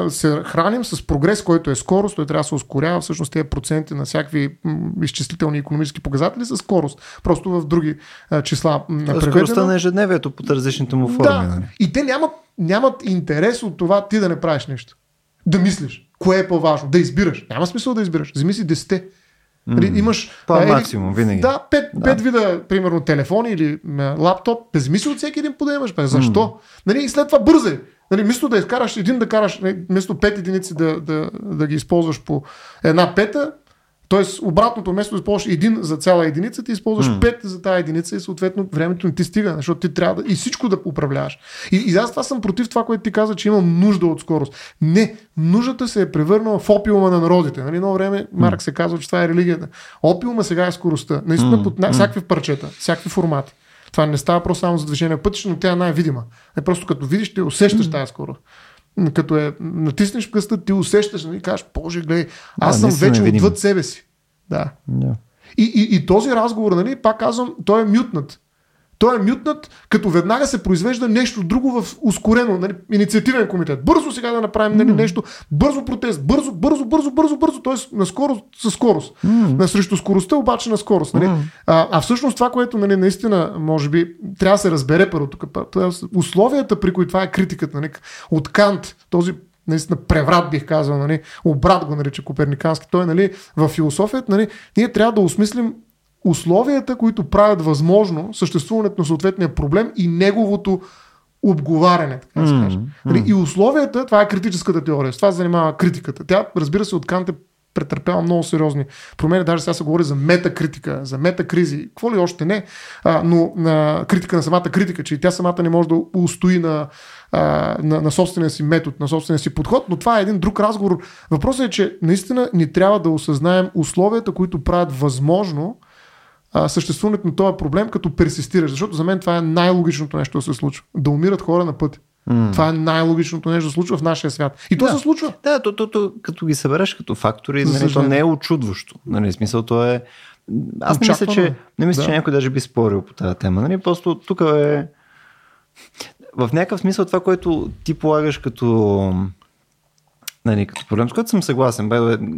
се храним с прогрес, който е скорост, той трябва да се ускорява. Всъщност тези проценти на всякакви изчислителни економически показатели са скорост. Просто в други числа. Скоростта на ежедневието под различните му форми. Да. Нали? И те нямат, нямат интерес от това ти да не правиш нещо. Да мислиш. Кое е по-важно? Да избираш. Няма смисъл да избираш. Вземи си десете. Mm. Имаш. Това е максимум, винаги. Да, пет, да. пет вида, примерно, телефон или а, лаптоп. Си от всеки един по да имаш. Бе. Защо? Mm. Нали, и след това бързай. Нали, вместо да изкараш един да караш, нали, вместо пет единици да, да, да ги използваш по една пета, Тоест, обратното, вместо да използваш един за цяла единица, ти използваш М. пет за тази единица и съответно времето не ти стига, защото ти трябва да и всичко да управляваш. И, и аз това съм против това, което ти каза, че имам нужда от скорост. Не, нуждата се е превърнала в опиума на народите. Нали, едно време Марк се казва, че това е религията. Опиума сега е скоростта. Наистина М. под на, всякакви парчета, всякакви формати. Това не става просто само за движение пътища, но тя е най-видима. Не просто като видиш, ти усещаш тази скорост. Като е натиснеш пръста, ти усещаш, нали, кажеш, Боже, гледай, аз Да, съм вече видимо. отвъд себе си. Да. Да. И, и, и този разговор, нали, пак казвам, той е мютнат. Той е мютнат, като веднага се произвежда нещо друго в ускорено, нали, инициативен комитет. Бързо сега да направим нали, нещо, бързо протест, бързо, бързо, бързо, бързо, бързо, т.е. на скорост, със скорост. На срещу скоростта, обаче на скорост. Нали. А, а всъщност това, което нали, наистина, може би, трябва да се разбере първо тук, условията, при които това е критиката. Нали, от Кант, този наистина преврат бих казал, нали, обрат го нарича Коперникански. Той нали, в философията, нали, ние трябва да осмислим условията, които правят възможно съществуването на съответния проблем и неговото обговаряне, така да се каже. Нали, И условията, това е критическата теория, с това се занимава критиката. Тя, разбира се, от Кант е претърпява много сериозни промени. Даже сега се говори за метакритика, за метакризи, какво ли още не, а, но на критика на самата критика, че и тя самата не може да устои на, а, на, на собствения си метод, на собствения си подход, но това е един друг разговор. Въпросът е, че наистина ни трябва да осъзнаем условията, които правят възможно а, съществуването на този проблем, като персистираш. Защото за мен това е най-логичното нещо да се случва. Да умират хора на път. М. Това е най-логичното нещо да се случва в нашия свят. И то Да. се случва. Да, то, то, то, като ги събереш като фактори, нали, то не е очудващо. Нали, смисъл, то е... Аз не мисля, че, е. не мисля, Да. че някой даже би спорил по тази тема. Нали? Просто тук е... В някакъв смисъл това, което ти полагаш като нали, като проблем, с което съм съгласен. Бе,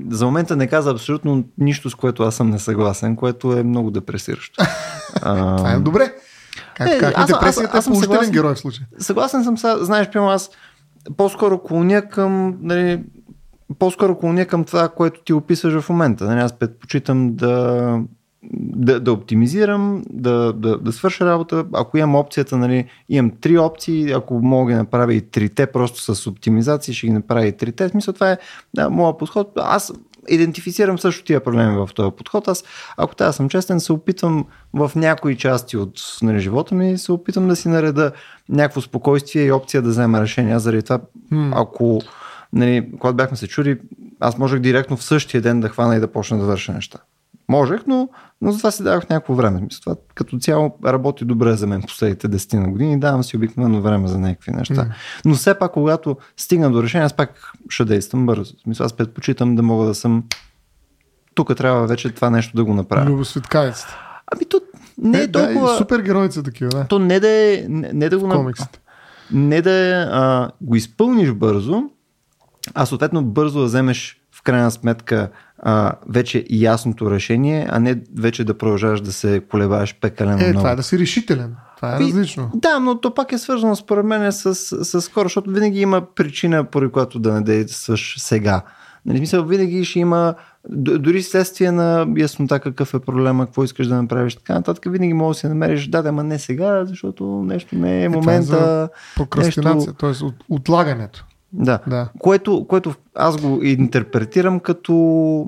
за момента не каза абсолютно нищо, с което аз съм несъгласен, което е много депресиращо. А, Това е добре. Как, Е, как аз- депресията аз- аз е съм положителен съгласен. герой в случая. Съгласен съм, са, знаеш, пима, аз по-скоро клоня към, нали, по-скоро клоня към това, което ти описваш в момента. Нали, аз предпочитам да, да, да оптимизирам, да, да, да свърша работа. Ако имам опцията, нали, имам три опции, ако мога да направя и трите, просто с оптимизация, ще ги направя и трите. В смисъл, това е да, моят подход. Аз идентифицирам също тия проблеми в този подход. Аз, ако трябва съм честен, се опитвам в някои части от нали, живота ми, се опитвам да си нареда някакво спокойствие и опция да взема решение. Аз заради това, М. ако, нали, когато бяхме се чули, аз можех директно в същия ден да хвана и да почна да върша неща. Можех, но, но за това си давах някакво време. Мисля, това като цяло работи добре за мен последните 10 на години. Давам си обикновено време за някакви неща. М. Но все пак, когато стигна до решение, аз пак ще действам бързо. Смисъл, аз предпочитам да мога да съм тук трябва вече това нещо да го направя. Любосветкавицата. Ами то не е да, толкова... и супергероите са такива, да. То не да, е, не, не да го... Комиксите. Не да е, а, го изпълниш бързо, а съответно бързо да вземеш в крайна сметка а, вече ясното решение, а не вече да продължаваш да се колебаеш пекалено Е, много. това е да си решителен. Това е различно. Да, но то пак е свързано според мен с, с скоро, защото винаги има причина, поради която да не действаш сега. Нали, в смисъл, винаги ще има, дори следствие на яснота какъв е проблема, какво искаш да направиш, така нататък, винаги можеш да си намериш, да, да, ама не сега, защото нещо не е това е момента. за Прокрастинация, нещо- т.е. от, отлагането. Да. Да. Което, което аз го интерпретирам като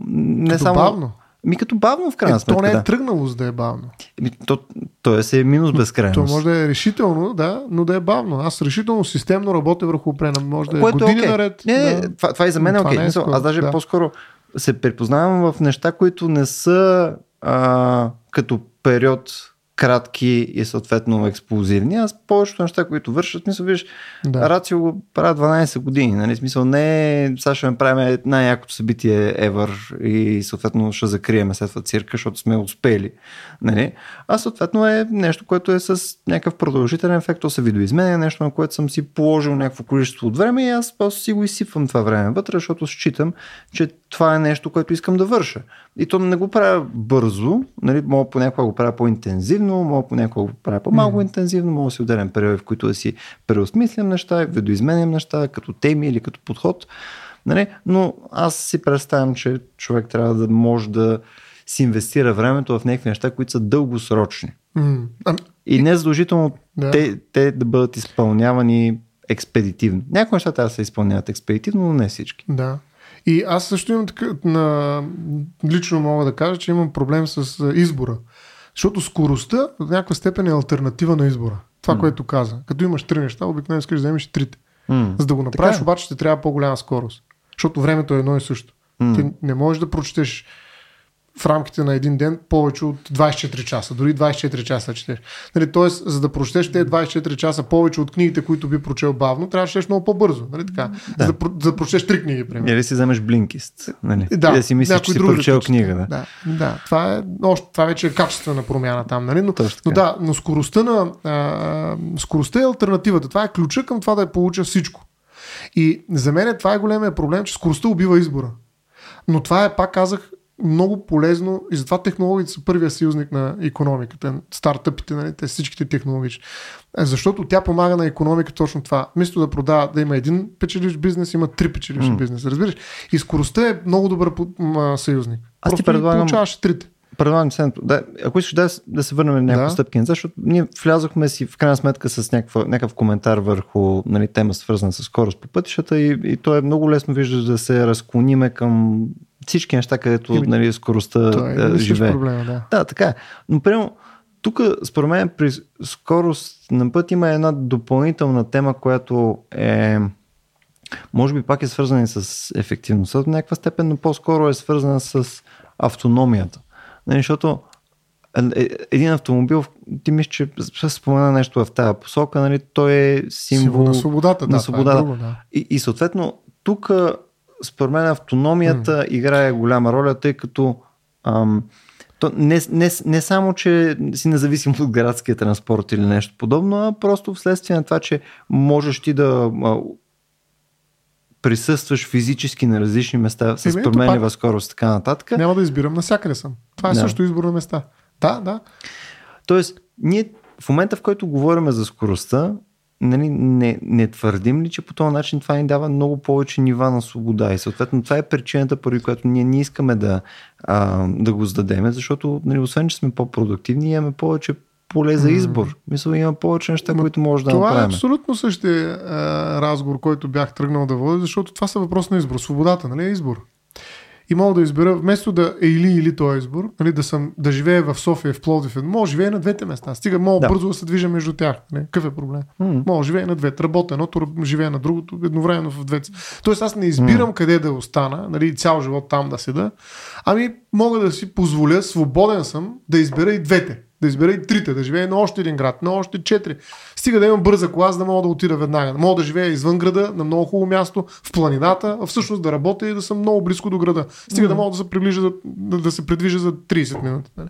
не Като само... бавно. Ми като бавно в крайна Е, сметка, то не е да. тръгнало за да е бавно. Ми, то, то е се е минус безкрайност. То може да е решително, да, но да е бавно. Аз решително, системно работя върху опрена. Може да е Което години окей. наред. Не, не, да. това, това и за мен е окей. не е скоро, Аз даже да. по-скоро се препознавам в неща, които не са а, като период кратки и съответно експлозивни. Аз повечето неща, които вършат, смисъл, виж, да. Рацио го правя 12 години. Нали? Смисъл не е, сега ще направим най-якото събитие ever и съответно ще закриеме след това цирка, защото сме успели. Нали? А съответно е нещо, което е с някакъв продължителен ефект, то се видоизменя, нещо на което съм си положил някакво количество от време и аз просто си го изсипвам това време вътре, защото считам, че това е нещо, което искам да върша. И то не го правя бързо, нали? мога понякога го правя по-интензивно, мога понякога го правя по-малко Мгм. интензивно, мога да си отделям периоди, в които да си преосмислям неща, видоизменям неща, като теми или като подход. Нали? Но аз си представям, че човек трябва да може да си инвестира времето в някакви неща, които са дългосрочни. А, И не задължително Да. те, те да бъдат изпълнявани експедитивно. Някои неща трябва да се изпълняват експедитивно, но не всички. Да. И аз също имам така, на, лично мога да кажа, че имам проблем с избора. Защото скоростта в някаква степен е альтернатива на избора. Това, М. което каза. Като имаш три неща, обикновено искаш да вземеш трите. М. За да го направиш, Така е. обаче ще трябва по-голяма скорост. Защото времето е едно и също. М. Ти не можеш да прочетеш в рамките на един ден повече от 24 часа, дори 24 часа четеш. Нали, тоест, за да прочетеш тези 24 часа повече от книгите, които би прочел бавно, трябва да четеш много по-бързо. Нали, така? Да. За, да, за да прочетеш три книги, примерно. Или си вземеш блинкист. Нали? Да, И да си мислиш, че си прочел книга. Да. Да, да. Това, е, още, това вече е качествена промяна там. Нали? Но, но да, но скоростта, на, а, скоростта е альтернативата. Това е ключа към това да я получа всичко. И за мен това е големия проблем, че скоростта убива избора. Но това е, пак казах, много полезно и затова технологиите са първия съюзник на економиката, стартъпите, нали, те всичките технологични. Е, Защото тя помага на економика точно това. Вместо да продава, да има един печеливш бизнес, има три печеливши М. бизнес. Разбираш? И скоростта е много добър съюзник. Аз ти Просто предлагам- получаваш трите. Предлагам ти следното. Да, ако искаш да, да се върнем на някакви Да. стъпки защото ние влязохме си в крайна сметка с някаква, някакъв коментар върху нали, тема свързана с скорост по пътищата и, и то е много лесно виждаш да се разклониме към всички неща, където Еми, нали, скоростта Това е е, живее. проблема, да. Да, така е. Но примерно, тук според мен при скорост на път има една допълнителна тема, която е може би пак е свързана и с ефективността до някаква степен, но по-скоро е свързана с автономията. Нали, защото е- един автомобил, ти мислиш, че ще спомена нещо в тази посока, нали, той е символ на свободата. на да, е друго, да. и, и съответно, тук според мен автономията играе голяма роля, тъй като ам, то не, не, не само, че си независим от градския транспорт или нещо подобно, а просто вследствие на това, че можеш ти да а, присъстваш физически на различни места с ето променлива пак. скорост така нататък. Няма да избирам, насякъде съм. Това е Да. също избор на места. Да, да. Тоест, ние в момента, в който говорим за скоростта, нали, не, не твърдим ли, че по този начин това ни дава много повече нива на свобода и съответно това е причината, поради която ние не искаме да, а, да го зададеме, защото нали, освен, че сме по-продуктивни, имаме повече поле за избор. Мисля, има повече неща, Ма, които може да това е направим. абсолютно същия а, разговор, който бях тръгнал да водя, защото това са въпрос на избор. Свободата, нали е избор. И мога да избера, вместо да е или или този избор, нали, да, съм, да живея в София, в Пловдив, мога да живея на двете места. Стига, мога Да. бързо да се движа между тях. Нали. Какъв е проблем? М. Мога да живея на двете. Работя едното, живея на другото, едновременно в двете. Тоест аз не избирам къде да остана, нали, цял живот там да седа, ами мога да си позволя, свободен съм, да избера и двете. Да избера и трите, да живея на още един град, на още четири. Стига да имам бърза кола, за да мога да отида веднага. Мога да живея извън града, на много хубаво място, в планината, а всъщност да работя и да съм много близко до града. Стига да мога да се, приближа да, да се придвижа за 30 минути. нали.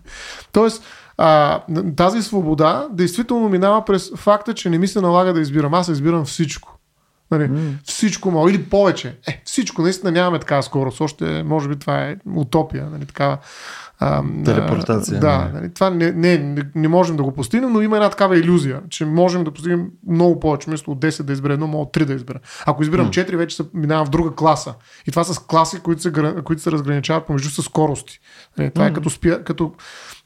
Тоест, а, тази свобода действително минава през факта, че не ми се налага да избирам. Аз избирам всичко. Нали, М. Всичко мога. Или повече. Е, всичко. Наистина нямаме такава скорост. Още, може би, това е утопия. Нали, такава, а, Телепортация, да, нали. това не, не, не, не можем да го постигнем, но има една такава иллюзия, че можем да постигнем много повече. Вместо от 10 да избера едно, мога от 3 да избера. Ако избирам 4, вече се минавам в друга класа. И това са класи, които се, които се разграничават помежду с скорости. Нали, това е като, спя, като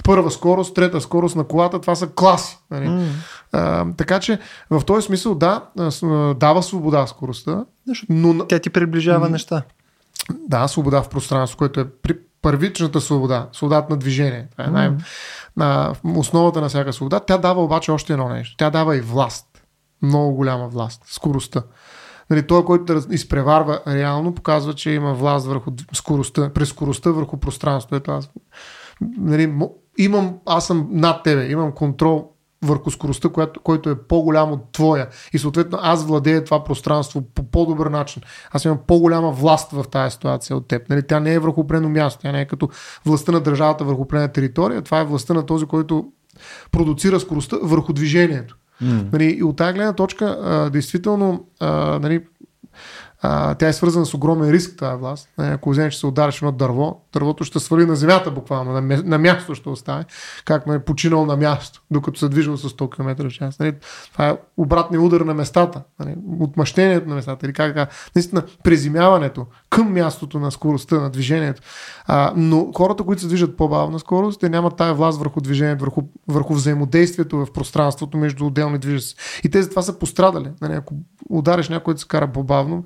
първа скорост, трета скорост на колата, това са класи. Нали. М. А, така че в този смисъл да, дава свобода скоростта, но Тя ти приближава неща. да, свобода в пространство, което е при първичната свобода, свободата на движение. Това е най- на основата на всяка свобода. Тя дава обаче още едно нещо. Тя дава и власт. Много голяма власт. Скоростта. Нали, той, който да изпреварва реално, показва, че има власт върху скоростта, през скоростта върху пространството. Ето аз, нали, имам, аз съм над тебе, имам контрол върху скоростта, която, който е по-голям от твоя. И съответно аз владея това пространство по по-добър начин. Аз имам по-голяма власт в тази ситуация от теб. Нали, тя не е върху определено място. Тя не е като властта на държавата върху определена територия. Това е властта на този, който продуцира скоростта върху движението. М. Нали, и от тази гледна точка, а, действително, а, нали, а, тя е свързана с огромен риск, тази власт. Нали, ако вземеш, се удариш едно дърво, дървото ще свали на земята буквално, на, ме- на място ще остане, както е починал на място, докато се движил с 100 км в час. Нали, това е обратния удар на местата, нали, отмъщението на местата, или как, как наистина презимяването към мястото на скоростта, на движението. А, но хората, които се движат по-бавна скорост, те нямат тая власт върху движението, върху, върху взаимодействието в пространството между отделни движещи. И те затова са пострадали. Нали, ако удариш някой, който се кара по-бавно,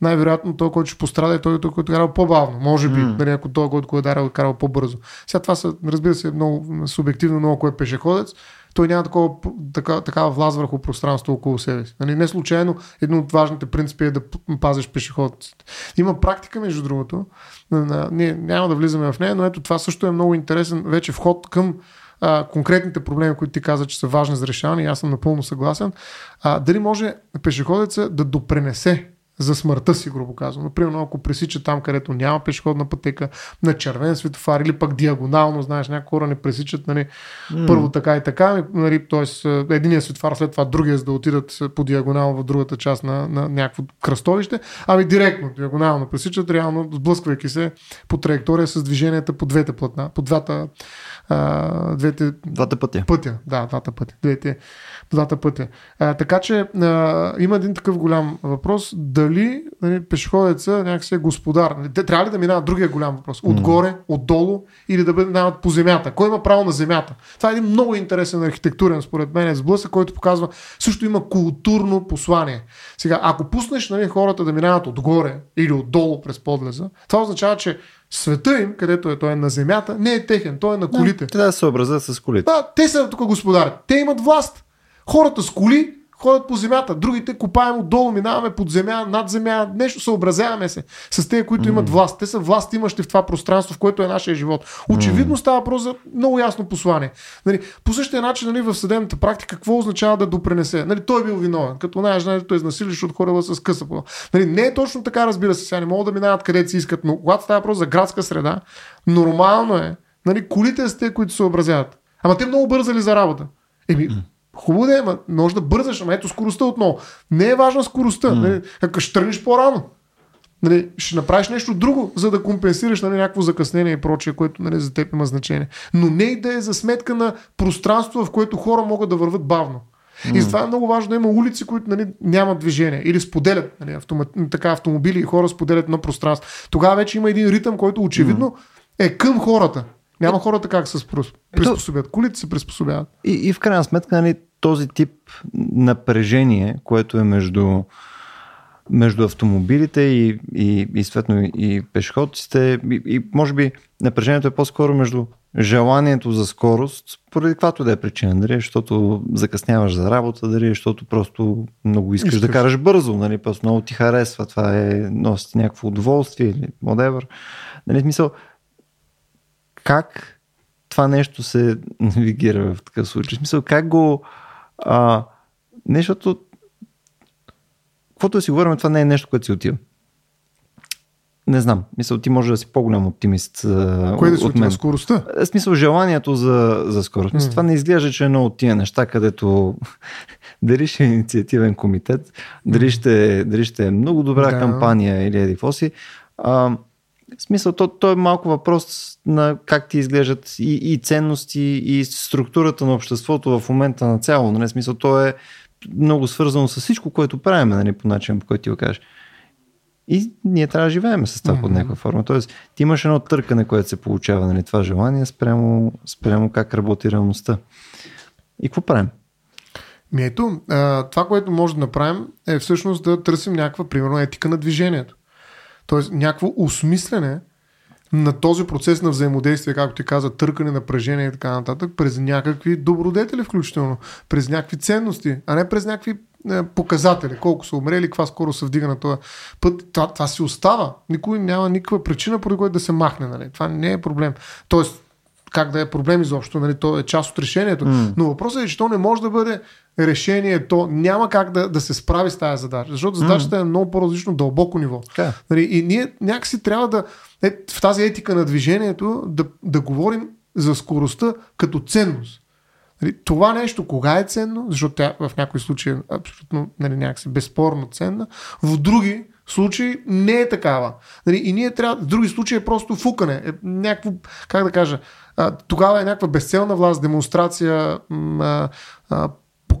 най-вероятно той, който ще пострада е той, който е карал по-бавно. Може би, М. нали, ако той, който е дарал, е карал по-бързо. Сега това са, разбира се, много субективно, много кой е пешеходец. Той няма такова, така, такава власт върху пространство около себе си. Нали, не случайно, един от важните принципи е да пазиш пешеходците. Има практика, между другото, ние няма да влизаме в нея, но ето това също е много интересен вече вход към а, конкретните проблеми, които ти каза, че са важни за решаване, и аз съм напълно съгласен. А, дали може пешеходеца да допренесе за смъртта си, грубо казвам. Например, ако пресича там, където няма пешеходна пътека, на червен светофар или пък диагонално, знаеш, някои хора не пресичат, нали, М. първо така и така, нали, т.е. единия светофар, след това другия, за да отидат по диагонал в другата част на, на някакво кръстовище, ами директно, диагонално пресичат, реално сблъсквайки се по траектория с движенията по двете платна, по двата, а, двете Двата пътя. пътя. Да, двата пътя. Двете, двата пътя. А, така че а, има един такъв голям въпрос. Дали нали, пешеходеца някакси е господар? Нали, Те трябва ли да минават другия голям въпрос? Отгоре, отдолу или да минават по земята? Кой има право на земята? Това е един много интересен архитектурен, според мен, сблъсък, който показва също има културно послание. Сега, ако пуснеш нали, хората да минават отгоре или отдолу през подлеза, това означава, че света им, където е той е на земята, не е техен, той е на колите. Те да се съобразят с колите. Да, те са тук господари. Те имат власт. Хората с коли ходят по земята. Другите копаем отдолу, минаваме под земя, над земя, нещо съобразяваме се с тези, които имат власт. Те са власт имащи в това пространство, в което е нашия живот. Очевидно става въпрос за много ясно послание. Нали, по същия начин нали, в съдебната практика какво означава да допренесе? Нали, той е бил виновен. Като знаеш, нали, той изнасили, защото хорила с къса. Нали, не е точно така, разбира се, сега не могат да минават където си искат, но когато става въпрос за градска среда, нормално е. Нали, колите са те, които се съобразяват. Ама те много бързали за работа. Еми, хубаво да е, ама може да бързаш, ама ето скоростта отново. Не е важна скоростта. Нали, ако ще тръгнеш по-рано. Нали, ще направиш нещо друго, за да компенсираш нали, някакво закъснение и прочее, което нали, за теб има значение. Но не и да е за сметка на пространство, в което хора могат да върват бавно. И затова е много важно да има улици, които нали, нямат движение или споделят нали, автомат, така, автомобили и хора споделят на пространство. Тогава вече има един ритъм, който очевидно е към хората. Няма хората как се приспособят. Колите се приспособяват. И, и в крайна сметка, нали, този тип напрежение, което е между, между автомобилите и, и, и, съответно, и пешеходците, и, и може би напрежението е по-скоро между желанието за скорост, поради каквато да е причина. Дали е, защото закъсняваш за работа, дали е, защото просто много искаш, Искаш. да караш бързо, нали, просто много ти харесва, това е, носи някакво удоволствие или whatever. Нали, смисъл, как това нещо се навигира в такъв случай? В смисъл, как го... А, нещото... Каквото да си говорим, това не е нещо, което си отива. Не знам. Мисъл, ти може да си по-голям оптимист Кое да се от мен. Скоростта. Е, смисъл, желанието за, за скорост. Мисъл, това не изглежда, че е едно от тия неща, където дали ще е инициативен комитет, дали ще, дали ще е много добра Да. кампания или еди какво си. А, в смисъл, то, то е малко въпрос на как ти изглеждат и, и ценности, и структурата на обществото в момента на цяло. Нали? В смисъл, то е много свързано с всичко, което правим, нали? по начин, по който ти го кажеш. И ние трябва да живеем с това mm-hmm. под някаква форма. Тоест, ти имаш едно търкане, което се получава, нали, това желание, спрямо, спрямо как работи реалността. И какво правим? Ми ето, това, което може да направим е всъщност да търсим някаква, примерно, етика на движението. Тоест, някакво осмислене на този процес на взаимодействие, както ти каза, търкане, напрежение и така нататък, през някакви добродетели включително, през някакви ценности, а не през някакви е, показатели, колко са умрели, каква скоро се вдига на този път. Това, това си остава. Никой няма никаква причина, поради която да се махне. Нали? Това не е проблем. Тоест, как да е проблем изобщо, нали? то е част от решението. М. Но въпросът е, че то не може да бъде решение, то няма как да, да се справи с тази задача, защото задачата е много по-различно дълбоко ниво. Така. Нали, и ние някакси трябва да, е, в тази етика на движението, да, да говорим за скоростта като ценност. Нали, това нещо кога е ценно, защото тя в някои случаи е абсолютно нали, някакси безспорно ценна, в други случаи не е такава. Нали, и ние трябва, в други случаи е просто фукане, е някакво, как да кажа, а, тогава е някаква безцелна власт, демонстрация, м, а, а,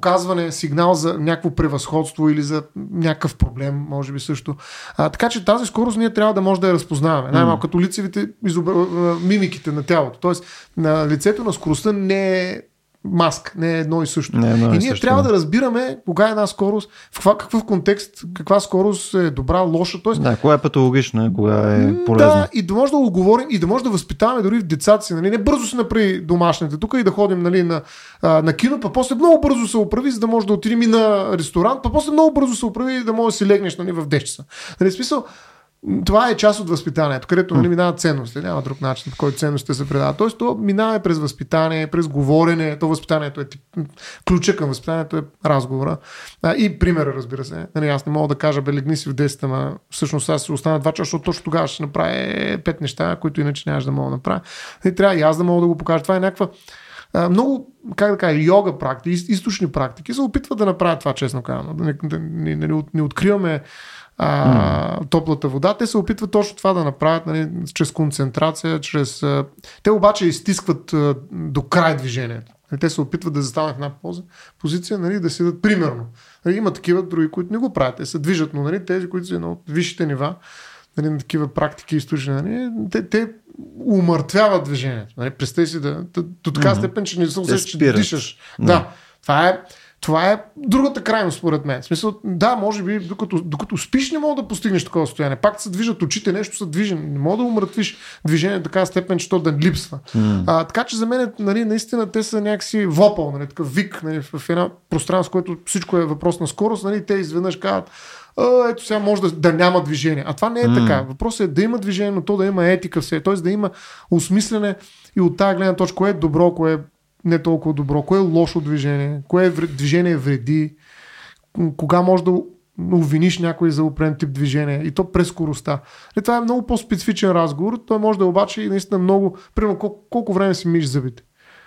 показване, сигнал за някакво превъзходство или за някакъв проблем, може би също. А, така че тази скорост ние трябва да може да я разпознаваме. Най-малко като лицевите изобра... а, мимиките на тялото. Тоест, на лицето на скоростта не е маска, не е едно и също. Не е едно и и ние също, трябва да. разбираме кога е една скорост, в каква, какъв контекст, каква скорост е добра, лоша. Тоест, Да, кога е патологична, кога М, е полезна. Да, и да може да го говорим и да може да възпитаваме дори в децата си. Нали? Не бързо се направи домашните тук и да ходим нали, на, а, на кино, па после много бързо се оправи, за да може да отидем и на ресторант, па после много бързо се оправи, да може да си легнеш нали, в 10 часа. Нали, смисъл, това е част от възпитанието, където нали, минават ценности. Няма друг начин, по който ценностите се предават. Тоест, то минава през възпитание, през говорене. То възпитанието е тип, ключа към възпитанието е разговора. А, и примера, разбира се. Нали, аз не мога да кажа, бе, легни си в 10, ама всъщност аз си остана 2 часа, защото точно тогава ще направя пет неща, които иначе нямаш да мога да направя. И трябва и аз да мога да го покажа. Това е някаква много, как да кажа, йога практики, из- източни практики се опитват да направят това, честно казано. Да не, да не, не, не откриваме а, топлата вода. Те се опитват точно това да направят, нали, чрез концентрация, чрез... А... Те обаче изтискват а, до край движението. Нали, Те се опитват да застанат в една поза, позиция, нали, да седат примерно. Нали, има такива други, които не го правят. Те се движат, но нали, тези, които са на от висшите нива, нали, на такива практики източни, нали, те, те умъртвяват движението. Нали, представи си да, да, до така степен, че не се усещаш, че дишаш. Да. Да. Това е, това е другата крайност, според мен. В смисъл, да, може би, докато, докато спиш, не мога да постигнеш такова състояние. Пак се движат очите, нещо се движи. Не мога да умъртвиш движение до така степен, че то да липсва. М. А, така че за мен, нали, наистина, те са някакси вопъл, нали, такъв вик нали, в една пространство, което всичко е въпрос на скорост. Нали, те изведнъж казват, а, ето сега може да, да няма движение. А това не е М. така. Въпросът е да има движение, но то да има етика все. Тоест да има осмислене и от тази гледна точка, кое е добро, кое е не толкова добро, кое е лошо движение, кое е движение вреди, кога може да обвиниш някой за определен тип движение и то през скоростта. И това е много по-специфичен разговор. Той може да е обаче и наистина много. Примерно, колко, колко време си миш зъбите.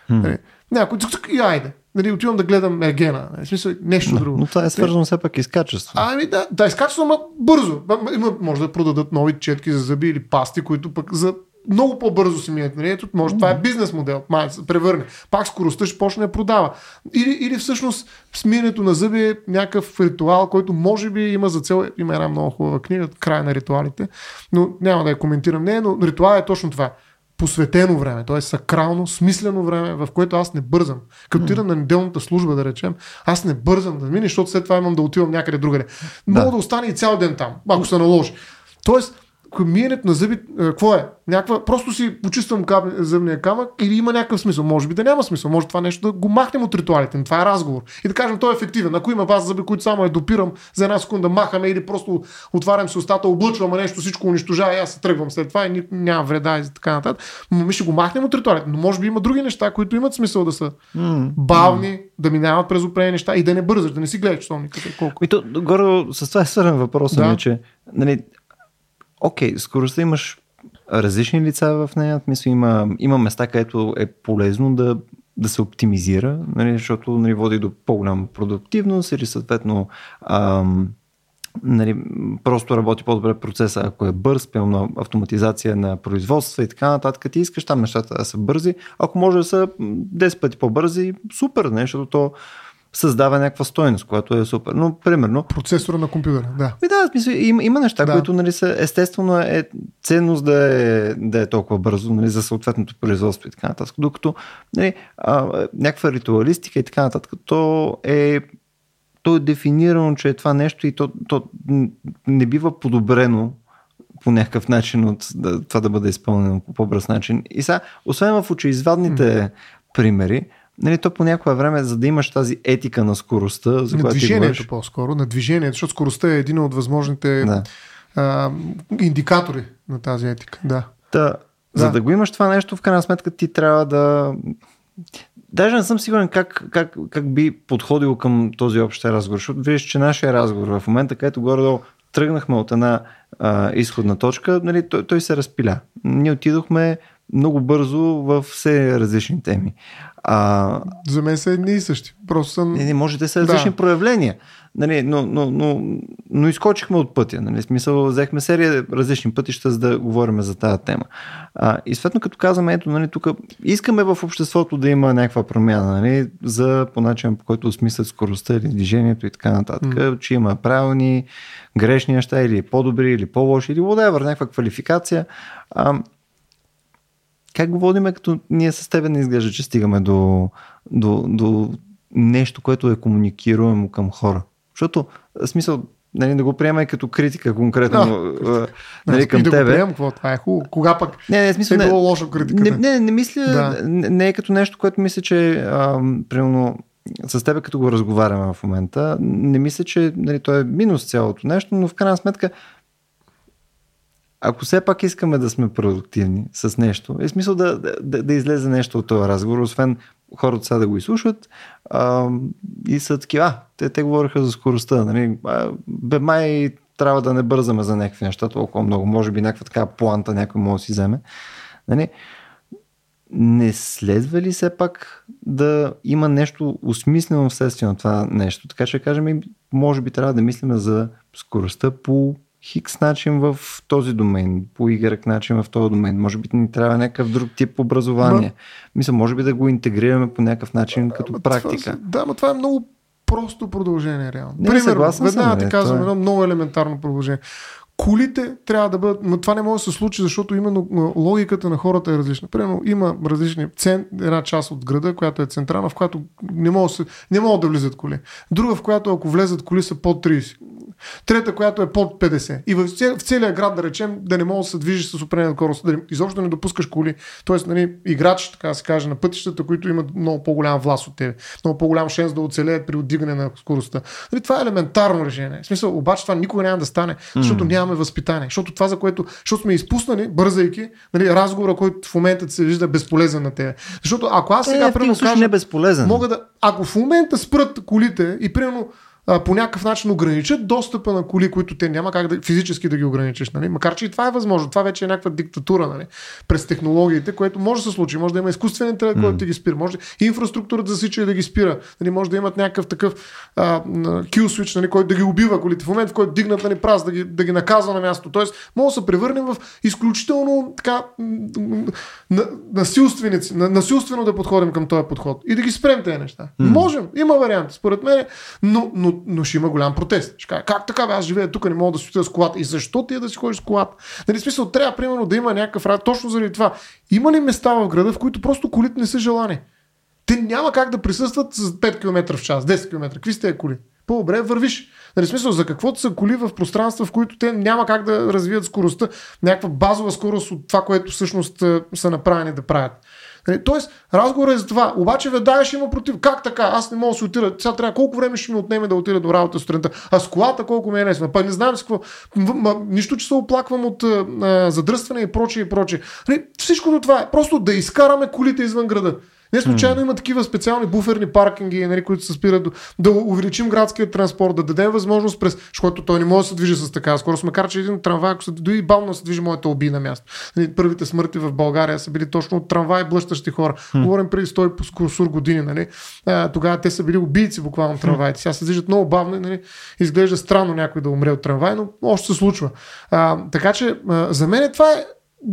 Нали, Някой и айде. Нали, отивам да гледам Ергена. Нали, В смисъл, нещо друго. Но това е свързано все пак и с качество. Ами да, да изкачвам ама бързо. Ма- Има, може да продадат нови четки за зъби или пасти, които пък за много по-бързо си минат. Нали? Ето, може, това е бизнес модел. Май, се превърне. Пак скоростта ще почне да продава. Или, или всъщност смирането на зъби е някакъв ритуал, който може би има за цел. Има една много хубава книга, края на ритуалите, но няма да я коментирам. Не, но ритуал е точно това посветено време, т.е. сакрално, смислено време, в което аз не бързам. Като отида на неделната служба, да речем, аз не бързам да мине, защото след това имам да отивам някъде другаде. Мога да, да остане и цял ден там, ако се наложи. Тоест, к- миенето на зъби, е, какво е? Някаква, просто си почиствам кап, зъбния камък или има някакъв смисъл? Може би да няма смисъл. Може това нещо да го махнем от ритуалите. Това е разговор. И да кажем, той е ефективен. Ако има вас зъби, които само я допирам за една секунда, махаме или просто отварям се устата, облъчвам а нещо, всичко унищожава и аз се тръгвам след това и няма вреда и така нататък. Но ми ще го махнем от ритуалите. Но може би има други неща, които имат смисъл да са М. бавни, да минават през определени неща и да не бързаш, да не си гледаш часовника. Колко. И то, горе с това е свързан въпросът Да. ми, че нали, окей, скоростта имаш различни лица в нея, смисъл има, има места, където е полезно да, да се оптимизира, нали, защото нали, води до по-голяма продуктивност или съответно ам, нали, просто работи по-добре процеса, ако е бърз, пълна автоматизация на производства и така нататък. Ти искаш там нещата да са бързи. Ако може да са м, 10 пъти по-бързи, супер, не, защото то създава някаква стойност, която е супер. Но, примерно, Процесора на компютъра, да. ми да, смисъл, има, има неща, Да. които нали, са, естествено е ценност да е, да е толкова бързо нали, за съответното производство и така нататък. Докато нали, а, някаква ритуалистика и така нататък, то е, то е дефинирано, че е това нещо и то, то не бива подобрено по някакъв начин от да, това да бъде изпълнено по по-бърз начин. И сега, освен в очеизвадните mm. примери, нали, то по някое време, за да имаш тази етика на скоростта, за на която ти движението говориш, по-скоро, на движението, защото скоростта е един от възможните да. а, индикатори на тази етика. Да. Та, за Да. да го имаш това нещо, в крайна сметка ти трябва да... Даже не съм сигурен как, как, как би подходил към този общ разговор, защото виждаш, че нашия разговор в момента, където горе-долу тръгнахме от една а, изходна точка, нали, той, той се разпиля. Ние отидохме много бързо в все различни теми. А, За мен са едни и същи. Просто съм... не, не, може да са различни Да. проявления, нали, но, но, но, но изкочихме от пътя. Нали, смисъл, взехме серия различни пътища, за да говорим за тази тема. А, и съответно, като казваме, ето, нали, тук искаме в обществото да има някаква промяна, нали, за по начин, по който осмислят скоростта или движението и така нататък, mm. че има правилни, грешни неща, или по-добри, или по-лоши, или whatever, някаква квалификация. А, как го водиме, като ние с тебе не изглежда, че стигаме до, до, до нещо, което е комуникируемо към хора. Защото, смисъл, нали, да го приемай като критика конкретно Да. нали, към и да тебе. го приемам, какво? Това е хубаво. Кога пък Не, не, смисъл, е не, било лошо не, критиката? не, не мисля, Да. не, не е като нещо, което мисля, че а, примерно с тебе като го разговаряме в момента, не мисля, че нали, то е минус цялото нещо, но в крайна сметка ако все пак искаме да сме продуктивни с нещо, е смисъл да, да, да излезе нещо от този разговор, освен хората сега да го изслушат а, и са такива, те, те говориха за скоростта, нали, а, бе май трябва да не бързаме за някакви неща толкова много, може би някаква така планта някой може да си вземе. Нали, не следва ли все пак да има нещо осмислено вследствие на това нещо? Така че кажем, може би трябва да мислим за скоростта по хикс начин в този домен, по Y начин в този домен. Може би ни трябва някакъв друг тип образование. Мисля, може би да го интегрираме по някакъв начин като Ама практика. Това, да, но това е много просто продължение, реално. Не, Примерно, веднага ти казвам е. едно много елементарно продължение. Колите трябва да бъдат, но това не може да се случи, защото именно а, логиката на хората е различна. Примерно има различни цен, една част от града, която е централна, в която не могат, да се- не могат да влизат коли. Друга, в която ако влезат коли са под 30. Трета, която е под 50. И в, цел, в целия град, да речем, да не може да се движиш с определена скорост, да изобщо не допускаш коли. Тоест, нали, играчи, така да се каже, на пътищата, които имат много по-голям власт от тебе, много по-голям шанс да оцелеят при отдигане на скоростта. Нали, това е елементарно решение. В смисъл, обаче това никога няма да стане, защото нямаме възпитание. Защото това, за което, защото сме изпуснали, бързайки, нали, разговора, който в момента се вижда безполезен на тебе. Защото ако аз сега, Е, примерно, кажа, не е безполезен. Мога да, ако в момента спрат колите и примерно а, по някакъв начин ограничат достъпа на коли, които те няма как да, физически да ги ограничиш. Нали? Макар, че и това е възможно. Това вече е някаква диктатура нали? през технологиите, което може да се случи. Може да има изкуствен интелект, който да ги спира. Може инфраструктурата да засича и да ги спира. Нали? Може да имат някакъв такъв а, н- kill switch, нали? който да ги убива колите. В момента, в който дигнат нали, праз, да ги, да ги наказва на място. Тоест, може да се превърнем в изключително така на, насилственици, на, насилствено да подходим към този подход и да ги спрем тези неща. Mm. Можем, има варианти, според мен, но, но, но ще има голям протест. Ще кажа, как така, бе, аз живея тук, не мога да си отида с колата. И защо ти е да си ходиш с колата? Нали, смисъл, трябва примерно да има някакъв рад. Точно заради това. Има ли места в града, в които просто колите не са желани? Те няма как да присъстват с 5 км в час, 10 км. Какви сте коли? По-добре вървиш. Нали, смисъл, за каквото са коли в пространства, в които те няма как да развият скоростта, някаква базова скорост от това, което всъщност е, са направени да правят. Нали, Тоест, разговорът е за това. Обаче веднага ще има против. Как така? Аз не мога да се отида. Сега трябва колко време ще ми отнеме да отида до работа сутринта. А с колата колко ми е лесно. Па не знам с какво. Нищо, че се оплаквам от а, задръстване и прочее и прочее. Нали, всичкото това е просто да изкараме колите извън града. Не случайно има такива специални буферни паркинги, нали, които се спират до, да увеличим градския транспорт, да дадем възможност през, защото той не може да се движи с такава скорост, макар че един трамвай, ако се дори бавно се движи, моята уби на място. Нали, първите смърти в България са били точно от трамвай блъщащи хора. Говорим преди 100 по скоросур години. Нали. А, тогава те са били убийци буквално трамваите. Сега се движат много бавно и нали, изглежда странно някой да умре от трамвай, но още се случва. А, така че а, за мен това е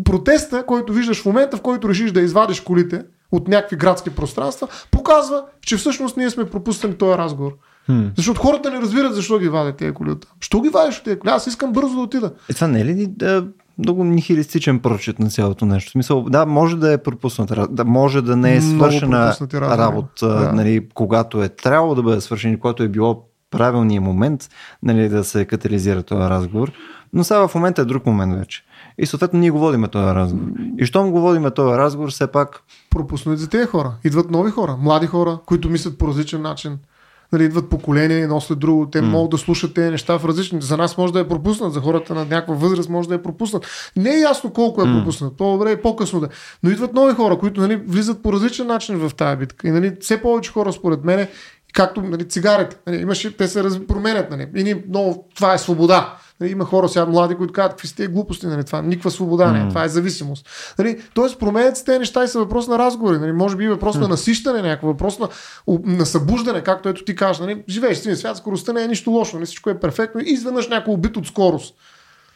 протеста, който виждаш в момента, в който решиш да извадиш колите от някакви градски пространства, показва, че всъщност ние сме пропуснали този разговор. Хм. Защото хората не разбират защо ги вадят тези коли от. Що ги вадиш от тези коли? Аз искам бързо да отида. Е, това не е ли да, много нихилистичен прочет на цялото нещо? В смисъл, да, може да е пропусната, да може да не е свършена работа, Да. нали, когато е трябвало да бъде свършен, и когато е било правилният момент нали, да се катализира този разговор. Но сега в момента е друг момент вече. И съответно ние го водиме този разговор. И щом го водиме този разговор, все пак Пропуснат за тези хора. Идват нови хора, млади хора, които мислят по различен начин. Нали, идват поколения едно след друго. Те mm. могат да слушат тези неща в различни. За нас може да е пропуснат, за хората на някаква възраст може да е пропуснат. Не е ясно колко е mm. пропуснат. По-добре е по-късно да. е. Но идват нови хора, които нали, влизат по различен начин в тази битка. И нали, все повече хора, според мен, както нали, цигарите. Нали, имаше, те се раз... променят. Нали. И ни, много, това е свобода. Нали, има хора сега млади, които казват, какви сте глупости, нали, това никаква свобода не е, това е зависимост. Нали, тоест променят се тези неща и са въпрос на разговори. Нали, може би въпрос на насищане, някакъв въпрос на, на събуждане, както ето ти кажеш. Нали, живееш в свят, скоростта не е нищо лошо, нали, всичко е перфектно и изведнъж някой убит от скорост.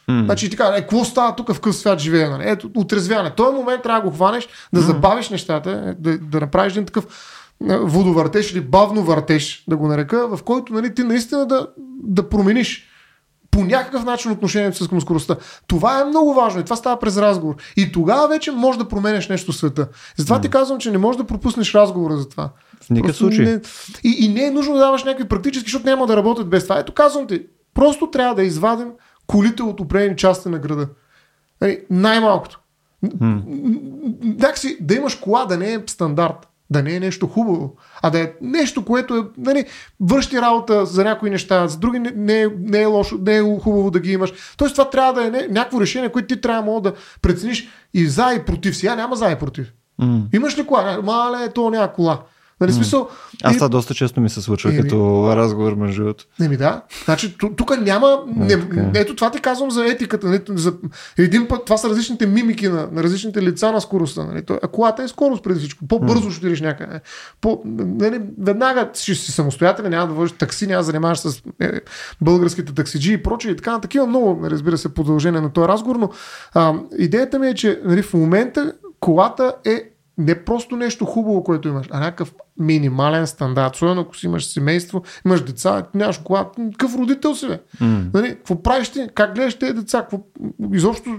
Mm. Значи ти кажа, е, какво става тук в къв свят живее? Нали? Ето, отрезвяне. Този момент трябва да го хванеш, да mm. забавиш нещата, е, да, да направиш един такъв е, водовъртеж или бавно въртеж, да го нарека, в който нали, ти наистина да, да промениш по някакъв начин отношението си към скоростта. Това е много важно и това става през разговор. И тогава вече можеш да променеш нещо в света. Затова ти казвам, че не можеш да пропуснеш разговора за това. В никакъв случай. Не... И, и не е нужно да даваш някакви практически, защото няма да работят без това. Ето казвам ти, просто трябва да извадим колите от определени части на града. Нали, най-малкото. Някакси да имаш кола да не е стандарт, да не е нещо хубаво, а да е нещо, което е, нали, върши работа за някои неща, за други не, не, е, не е лошо, не е хубаво да ги имаш. Тоест това трябва да е не, някакво решение, което ти трябва мога да прецениш и за и против. Сега няма за и против. М. Имаш ли кола? Мале, то няма кола. Нали, смисъл, Аз и- това доста често ми се случва Еми. като разговор между. Не ми да. Значи, ту- тук няма. Не, така е. ето това ти казвам за етиката. Нали, за, един път, това са различните мимики на, на различните лица на скоростта. Нали. А колата е скорост преди всичко. По-бързо ще отидеш някъде. По, нали, веднага ще си самостоятелен, няма да водиш такси, няма да занимаваш с е, българските таксиджи и прочее. И така, такива много, разбира се, продължение на този разговор. Но а, идеята ми е, че нали, в момента колата е не просто нещо хубаво, което имаш, а някакъв минимален стандарт. Особено ако си имаш семейство, имаш деца, нямаш кола, какъв родител си бе? М. Нали, какво правиш ти? Как гледаш тези деца? Какво, изобщо,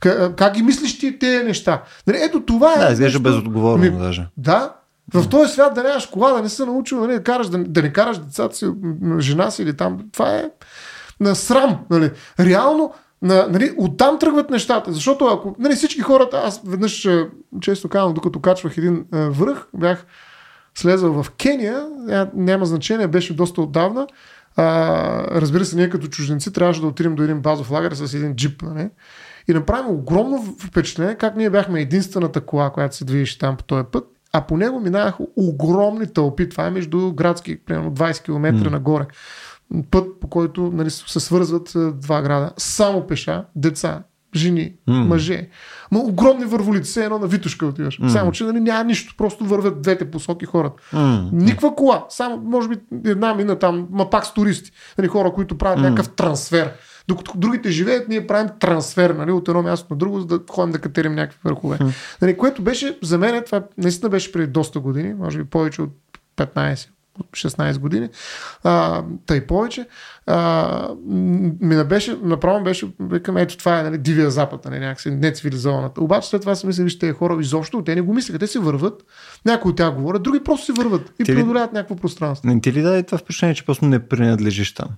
как, как ги мислиш ти тези неща? Нали, ето това е. Да, изглежда безотговорно Ми, даже. да, в този свят да нямаш кола, да не се научил нали, да, караш, да, да не караш децата си, жена си или там. Това е на срам. Нали. Реално, на, нали, оттам тръгват нещата. Защото ако нали, всички хората, аз веднъж а, често казвам, докато качвах един а, връх, бях слезал в Кения, ня- няма значение, беше доста отдавна. А, разбира се, ние като чужденци трябваше да отидем до един базов лагер с един джип. Нали? И направим огромно впечатление как ние бяхме единствената кола, която се движеше там по този път, а по него минаваха огромни тълпи. Това е между градски, примерно 20 км М. нагоре. Път, по който нали, се свързват а, два града. Само пеша, деца, жени, М. мъже. Ма огромни върволици, все едно на Витушка отиваш. М. Само, че нали, няма нищо, просто вървят двете посоки хората. М. Никаква кола, само може би една мина там, ма пак с туристи. Нали, хора, които правят М. някакъв трансфер. Докато другите живеят, ние правим трансфер нали, от едно място на друго, за да ходим да катерим някакви върхове. М. Нали, което беше, за мен, това наистина беше преди доста години, може би повече от 15 от 16 години, а, тъй повече, а, ми беше, направо беше, викам, ето това е нали, дивия запад, нали, някакси нецивилизованата. Обаче след това си мисля, вижте, тези хора изобщо, те не го мислеха, те си върват, някои от тях говорят, други просто си върват и преодоляват някакво пространство. Не ти ли даде това впечатление, че просто не принадлежиш там?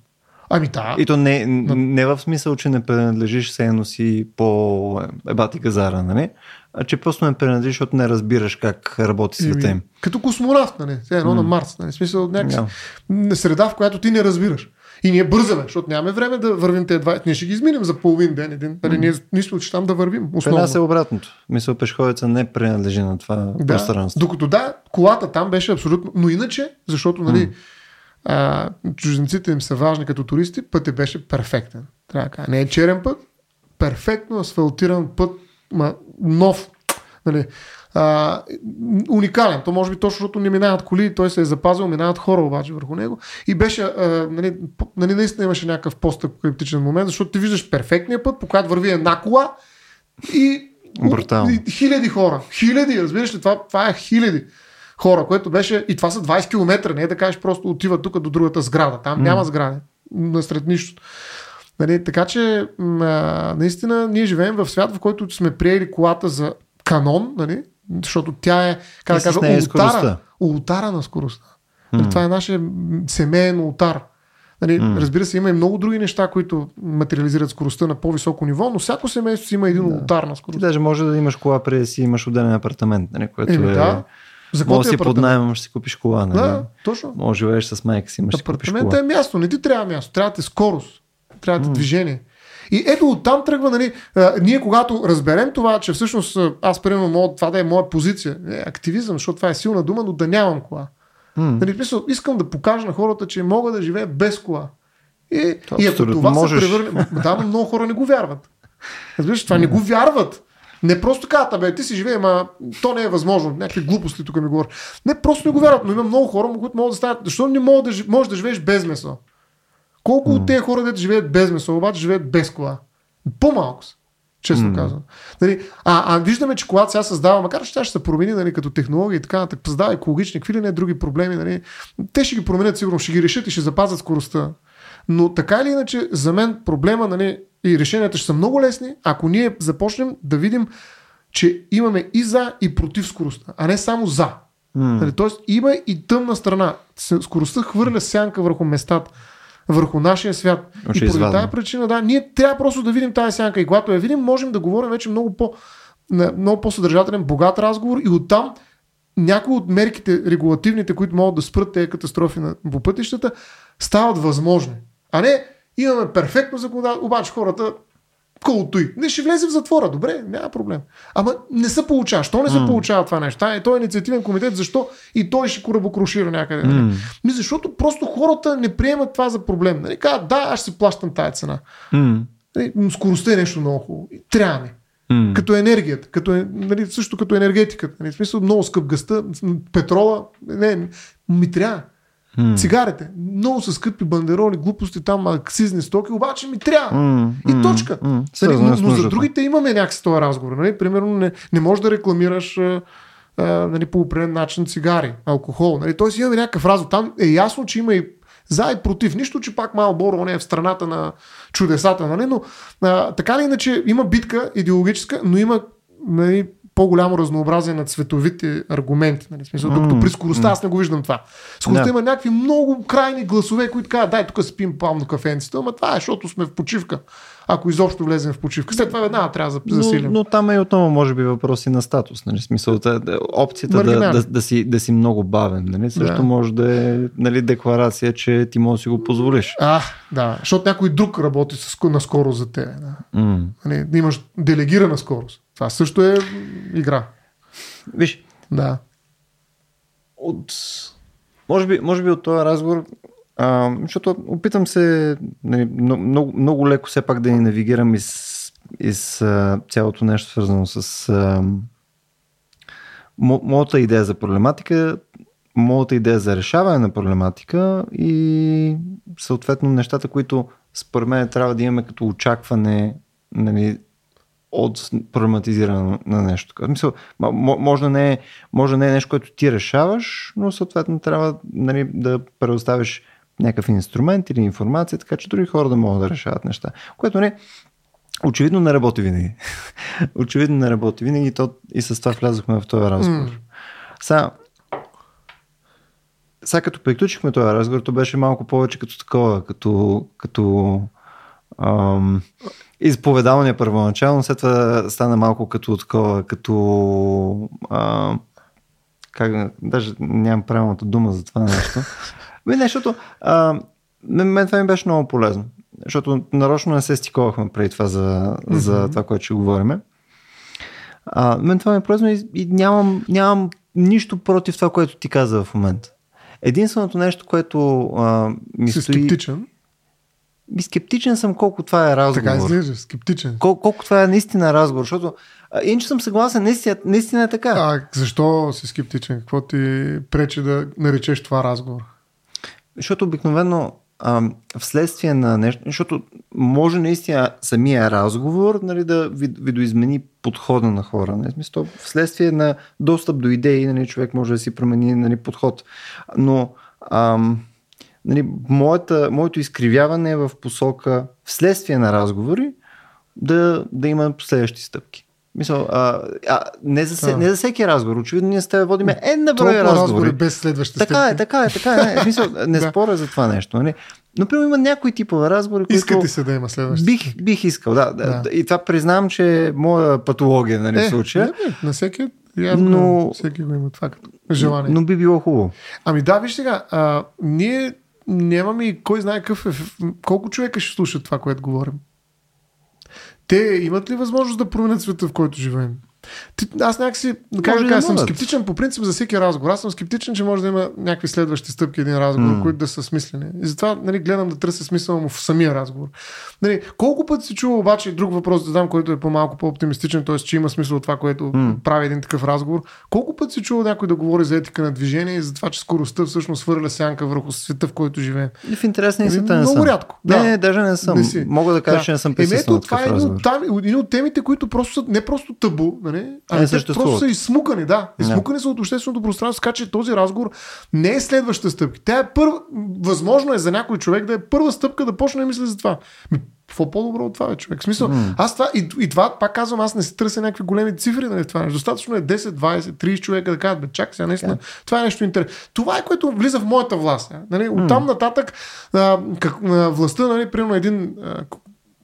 Ами да, И то не, не в смисъл, че не принадлежиш все едно си по ебати газара, нали? А че просто не принадлежиш, защото не разбираш как работи света им. Като космонавт, нали? Все едно М. на Марс. Нали? Смисъл, някакси на среда, в която ти не разбираш. И ние бързаме, защото нямаме време да вървим тези два. Ние ще ги изминем за половин ден. Един. Нали, ние, учи там да вървим. При Основно. нас е обратното. Мисля, пешеходеца не принадлежи на това да, пространство. докато да, колата там беше абсолютно. Но иначе, защото нали, а, чужденците им са важни като туристи, пътят беше перфектен. Трябва да. Не е черен път, перфектно асфалтиран път, ма, нов. Нали, а, уникален. То може би точно защото не минават коли, той се е запазил, минават хора обаче върху него. И беше, а, нали, нали, наистина имаше някакъв постапокалиптичен момент, защото ти виждаш перфектния път, по който върви една кола и, Брутално. хиляди хора. Хиляди, разбираш ли, това, това е хиляди хора, което беше, и това са 20 км, не е да кажеш просто отива тук до другата сграда. Там няма сгради, насред нищо. Нали, така че, а, наистина, ние живеем в свят, в който сме приели колата за канон, нали, защото тя е, как да кажа, е ултара, ултара на скоростта. Нали, М. това е нашия семейен ултар. Нали, М. Разбира се, има и много други неща, които материализират скоростта на по-високо ниво, но всяко семейство си има един Да. ултар на Ти скоростта. даже може да имаш кола преди да си имаш отделен апартамент, нали? което Еми, е... да. За Може да си апартамент? поднаймаш, си купиш кола, нали? Да, точно. Може да живееш с майка си, имаш си купиш кола. е място, не ти трябва място, трябва ти скорост, трябва ти движение. И ето оттам тръгва, нали, а, ние когато разберем това, че всъщност аз примерно мога, това да е моя позиция, е, активизъм, защото това е силна дума, но да нямам кола. М. Нали, в смисъл, искам да покажа на хората, че мога да живея без кола. И, То и ако абсолютно това можеш. се превърне... Да, но много хора не го вярват. Разбираш, това не го вярват. Не просто казват, абе, ти си живее, ама то не е възможно. Някакви глупости тук ми говорят. Не, просто не го вярват, но има много хора, които могат да станат. Защо не мога да, можеш да живееш без месо? Колко от тези хора, дето живеят без месо, обаче живеят без кола? По-малко са. Честно М. казвам. Нали, а, а виждаме, че колата сега създава, макар че тя ще се промени нали, като технология и така, нататък, създава екологични, какви ли не други проблеми. Нали, те ще ги променят сигурно, ще ги решат и ще запазят скоростта. Но така или иначе, за мен проблема нали, и решенията ще са много лесни, ако ние започнем да видим, че имаме и за и против скоростта, а не само за. Mm. Тоест има и тъмна страна. Скоростта хвърля сянка върху местата, върху нашия свят. Оче и поради тази причина, да, ние трябва просто да видим тази сянка. И когато я видим, можем да говорим вече много по много по-съдържателен, богат разговор и оттам някои от мерките, регулативните, които могат да спрат тези катастрофи на, по пътищата, стават възможни. А не имаме перфектно законодателство, обаче хората колкото и. Не ще влезе в затвора, добре, няма проблем. Ама не се получава. Що не се М. получава това нещо? А, той е инициативен комитет, защо и той ще корабокрушира някъде? нали? М. Ми защото просто хората не приемат това за проблем. Нали? Казват, да, аз ще си плащам тая цена. Нали? но Скоростта е нещо много хубаво. Трябва ми. М. Като енергията, като, е- нали, също като енергетиката. Нали, в смисъл много скъп гъста, петрола, не, ми трябва. М. Цигарите, много са скъпи бандероли, глупости там, акцизни стоки, обаче ми трябва. М. И точка. М. Нали, Свързано но, но за другите имаме някакси този разговор. Нали? Примерно не, не можеш да рекламираш а, а, нали, по определен начин цигари, алкохол. Нали? Тоест имаме някакъв разговор. Там е ясно, че има и за и против. Нищо, че пак Малборо не е в страната на чудесата. Нали? Но а, така или иначе има битка идеологическа, но има нали, по-голямо разнообразие на цветовите аргументи. Нали? Смисъл, докато при скоростта аз не го виждам това. Скоростта Да. има някакви много крайни гласове, които казват, дай тук спим плавно кафенцето, ама това е, защото сме в почивка. Ако изобщо влезем в почивка. След това веднага трябва да засилим. Но, но там е и отново, може би, въпроси на статус. Нали? Смисъл, да, опцията да, да, да, си, да си много бавен. Нали? Също Да. може да е нали, декларация, че ти можеш да си го позволиш. А, да, защото някой друг работи с, на скорост за тебе. Да. Нали, да имаш делегирана скорост. Това също е игра. Виж, Да. от... Може би, може би от този разговор, а, защото опитам се нали, много, много, леко все пак да ни навигирам из, из а, цялото нещо свързано с а, мо, моята идея за проблематика, моята идея за решаване на проблематика и съответно нещата, които според мен трябва да имаме като очакване нали, от проблематизиране на- нещо. В смисъл, м- м- може, да не е, може да не е нещо, което ти решаваш, но съответно трябва нали, да предоставиш някакъв инструмент или информация, така че други хора да могат да решават неща. Което не, очевидно не работи винаги. очевидно не работи винаги и, то, и с това влязохме в този разговор. М. Сега, сега като приключихме този разговор, то беше малко повече като такова, като, като ам, изповедалния първоначално, след това стана малко като такова, като ам, как, даже нямам правилната дума за това нещо. Бе, не, защото а, мен, това ми беше много полезно. Защото нарочно не се стиковахме преди това за, за Мгм. това, което ще говорим. А, мен това ми е полезно и, и нямам, нямам нищо против това, което ти каза в момента. Единственото нещо, което а, ми Си стои... скептичен. Ми скептичен съм колко това е разговор. Така изглежда, скептичен. Кол, колко това е наистина разговор, защото иначе съм съгласен, наистина, наистина е така. А защо си скептичен? Какво ти пречи да наречеш това разговор? Защото обикновено а, вследствие на нещо, защото може наистина самия разговор нали, да ви- видоизмени подхода на хора. Нали, смисъл, вследствие на достъп до идеи, нали, човек може да си промени нали, подход. Но ам, нали, моята, моето изкривяване е в посока вследствие на разговори да, да има следващи стъпки. Мисъл, а, а, не, за, Да. не за всеки разговор. Очевидно ние с теб водиме една брой Толкова разговори. разговори без следващи Така е, стъпки. така е, така е. Не, в смисъл, не Да. споря за това нещо. Нали? Но, примерно, има някои типове разговори, които Иска ти се да има следващи бих, бих искал. Да, да. Да. И това признавам, че е моя патология нали, в Е, случая. не, бе, на всеки, явно, Но- всеки го има това като желание. Но би било хубаво. Ами да, виж сега, а, ние нямаме и кой знае какъв е, колко човека ще слушат това, което говорим. Те имат ли възможност да променят света, в който живеем? Ти, аз някакси, как Може да кажа, съм скептичен по принцип за всеки разговор. Аз съм скептичен, че може да има някакви следващи стъпки един разговор, М. които да са смислени. И затова нали, гледам да търся смисъл му в самия разговор. Нали, колко пъти се чува обаче друг въпрос да дам, който е по-малко по-оптимистичен, т.е. че има смисъл от това, което М. прави един такъв разговор. Колко пъти се чува някой да говори за етика на движение и за това, че скоростта всъщност хвърля сянка върху света, в който живеем? И в интерес на Еми, истината не много съм. рядко, Не, да. не, даже не съм. Не си. Мога да кажа, Да. че не съм Еми присъствал ето, на това е един от, там, един от темите, които просто са не просто табу, нали, нали? Ами те просто са изсмукани, да. Изсмукани са от общественото пространство, така че този разговор не е следваща стъпка. Тя е първа. Възможно е за някой човек да е първа стъпка да почне да мисли за това. Какво по-добро от това, е, човек? В смисъл, mm. аз това, и, и, това, пак казвам, аз не се търся някакви големи цифри нали, това. Достатъчно е 10, 20, 30 човека да кажат, бе, чак сега, наистина, yeah. това е нещо интересно. Това е което влиза в моята власт. Нали? Оттам mm. нататък а, как, а, властта, нали, примерно един а,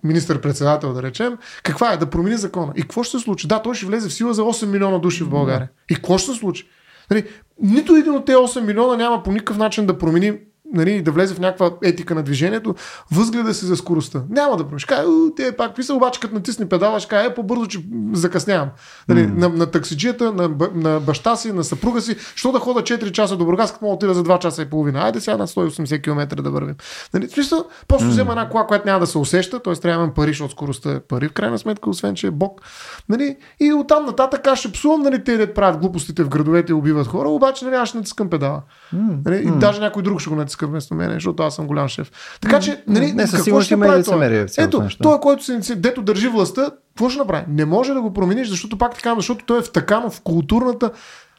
министър-председател, да речем, каква е? Да промени закона. И какво ще се случи? Да, той ще влезе в сила за 8 милиона души в България. И какво ще се случи? Нали, нито един от тези 8 милиона няма по никакъв начин да промени нали, да влезе в някаква етика на движението, възгледа си за скоростта. Няма да промениш. Кай, те пак писал, обаче като натисне педала, ще каже, е по-бързо, че закъснявам. Нали, mm. на, на, таксиджията, на, на, баща си, на съпруга си, що да хода 4 часа до Бургас, като мога отида за 2 часа и половина. Айде сега на 180 км да вървим. Нали, смисъл, просто mm. взема една кола, която няма да се усеща, т.е. трябва да пари, защото скоростта е пари, в крайна сметка, освен че е бог. Нали, и оттам нататък аз ще псувам, нали, те да правят глупостите в градовете и убиват хора, обаче нали, аз ще натискам педала. Нали, mm. И даже някой друг ще го натиска вместо мен, защото аз съм голям шеф. Така че, нали, не, със сигурност има и лицемерие. Ето, той, който се, дето държи властта, какво ще направи? Не може да го промениш, защото пак така, защото той е втакано в културната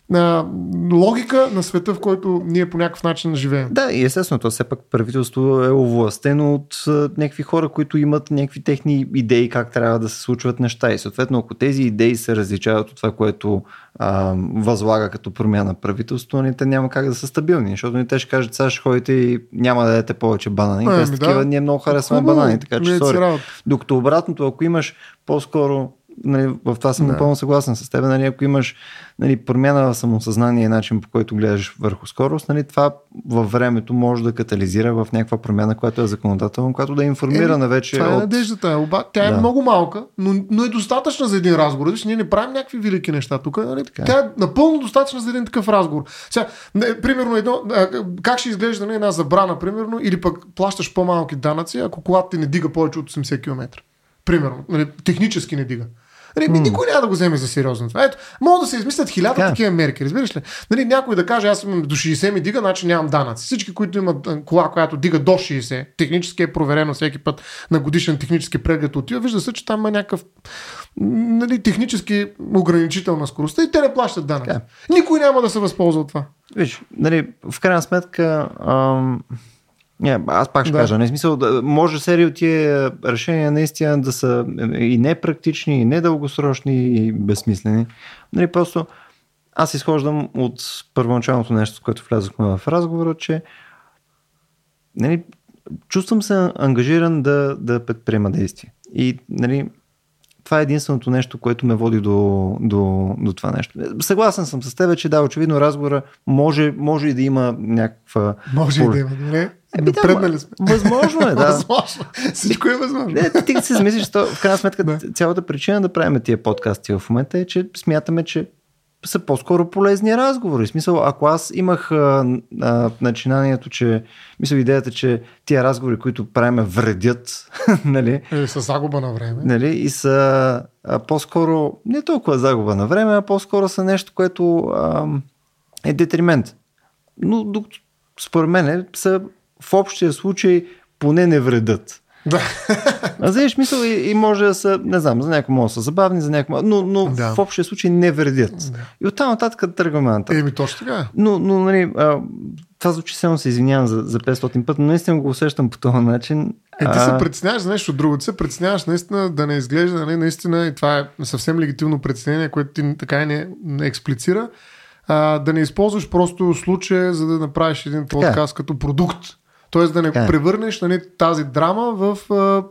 на логика на света, в който ние по някакъв начин живеем. Да, и естествено, то все пак правителство е овластено от някакви хора, които имат някакви техни идеи как трябва да се случват неща. И съответно, ако тези идеи се различават от това, което а, възлага като промяна правителство, ни те няма как да са стабилни, защото ни те ще кажат, сега ще ходите и няма да дадете повече банани. Ами, да. такива, ние много харесваме банани, така че сори. Докато обратното, ако имаш по-скоро нали, в това съм да. напълно съгласен с теб. Нали, ако имаш нали, промяна в самосъзнание и начин по който гледаш върху скорост, нали, това във времето може да катализира в някаква промяна, която е законодателна, която да е информирана вече. Това е от... надеждата. Е. Оба, тя е да. много малка, но, но е достатъчна за един разговор. Виж, ние не правим някакви велики неща тук. Нали? Така. Е. Тя е напълно достатъчна за един такъв разговор. Сега, не, примерно, едно, как ще изглежда нали, една забрана, примерно, или пък плащаш по-малки данъци, ако колата ти не дига повече от 80 км. Примерно, нали, технически не дига. Нали, mm. Никой няма да го вземе за сериозно. Ето, могат да се измислят хиляда yeah. такива мерки, разбираш ли? Нали, някой да каже, аз имам до 60 ми дига, значи нямам данъци. Всички, които имат кола, която дига до 60, технически е проверено всеки път на годишен технически преглед отива, вижда се, че там има някакъв нали, технически ограничител на скоростта и те не плащат данъци. Yeah. Никой няма да се възползва от това. Виж, нали, в крайна сметка, ам не, аз пак ще да. кажа, не смисъл, да, може серия от тия решения наистина да са и непрактични, и недългосрочни, и безсмислени. Нали, просто аз изхождам от първоначалното нещо, с което влязохме в разговора, че нали, чувствам се ангажиран да, да предприема действия. И нали, това е единственото нещо, което ме води до, до, до това нещо. Съгласен съм с теб, че да, очевидно разговора може, може и да има някаква... Може и да има, не? Еми, да, сме. Възможно е, да. възможно. Всичко е възможно. Не, ти си замислиш, то, в крайна сметка да. цялата причина да правим тия подкасти в момента е, че смятаме, че са по-скоро полезни разговори. В смисъл, ако аз имах а, а, начинанието, че, мисля, идеята, че тия разговори, които правиме, вредят, нали? И са загуба на време. Нали? И са а, по-скоро, не толкова загуба на време, а по-скоро са нещо, което а, е детримент. Но докато, според мен са в общия случай поне не вредят. Да. А знаеш, мисъл и, и може да са, не знам, за някои могат да са забавни, за някои но, но да. в общия случай не вредят. Да. И оттам нататък тръгваме нататък. Еми, точно така. Но, но нали, а, това звучи само се извинявам за, за 500 път, но наистина го усещам по този начин. Е, ти се притесняваш за нещо друго. Ти се притесняваш наистина да не изглежда, нали, наистина, и това е съвсем легитимно притеснение, което ти така и не, не експлицира, а, да не използваш просто случая, за да направиш един е. подкаст като продукт. Тоест да не така. Е. превърнеш нали, тази драма в а,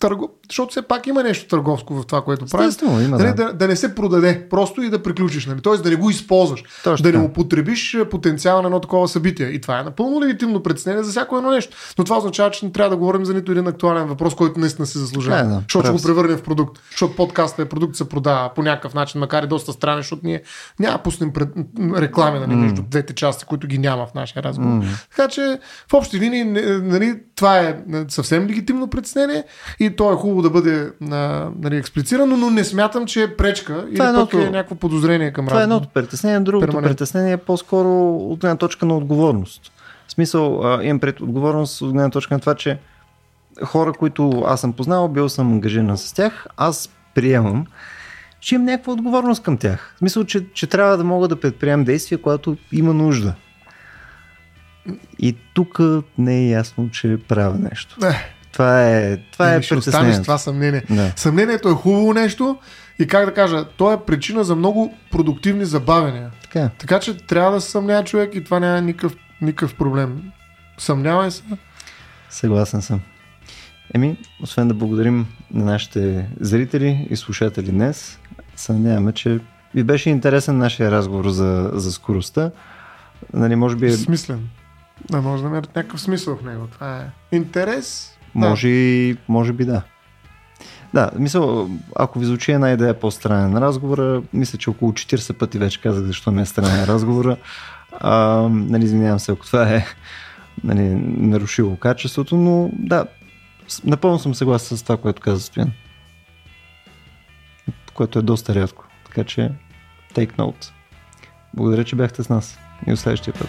търго... Защото все пак има нещо търговско в това, което правиш. Има, нали, да. да. да не се продаде, просто и да приключиш. Нали? Тоест да не го използваш. Точно. Да не употребиш потенциал на едно такова събитие. И това е напълно легитимно преценение за всяко едно нещо. Но това означава, че не трябва да говорим за нито един актуален въпрос, който наистина се заслужава. Да, да, защото ще го превърнем в продукт. Защото подкастът е продукт, се продава по някакъв начин, макар и доста странен, защото ние няма пуснем пред... реклами нали, mm. между двете части, които ги няма в нашия разговор. Mm. Така че в общи линии нали, това е съвсем легитимно преценение и то е хубаво да бъде а, нали, експлицирано, но не смятам, че е пречка или е пък е някакво подозрение към Това е едното притеснение, другото перманент. притеснение е по-скоро от една точка на отговорност. В смисъл, а, имам пред отговорност от една точка на това, че хора, които аз съм познал, бил съм ангажиран с тях, аз приемам, че имам някаква отговорност към тях. В смисъл, че, че трябва да мога да предприемам действия, когато има нужда. И тук не е ясно, че правя нещо. Не. Това е, това е ще останеш това съмнение. Да. Съмнението е хубаво нещо и как да кажа, то е причина за много продуктивни забавения. Така. е. Така че трябва да се съмнява човек и това няма никакъв, никакъв проблем. Съмнявай се. Съгласен съм. Еми, освен да благодарим на нашите зрители и слушатели днес, се надяваме, че ви беше интересен нашия разговор за, за скоростта. Нали, може би, Смислен. Да, може да намерят някакъв смисъл в него. Това е интерес. Може, и- може би да. Да, мисъл, ако ви звучи една идея по-странен разговора, мисля, че около 40 пъти вече казах защо не е странен разговора. А, нали, извинявам се, ако това е нали, нарушило качеството, но да, напълно съм съгласен с това, което каза Стоян. Което е доста рядко. Така че, take note. Благодаря, че бяхте с нас. И до следващия път.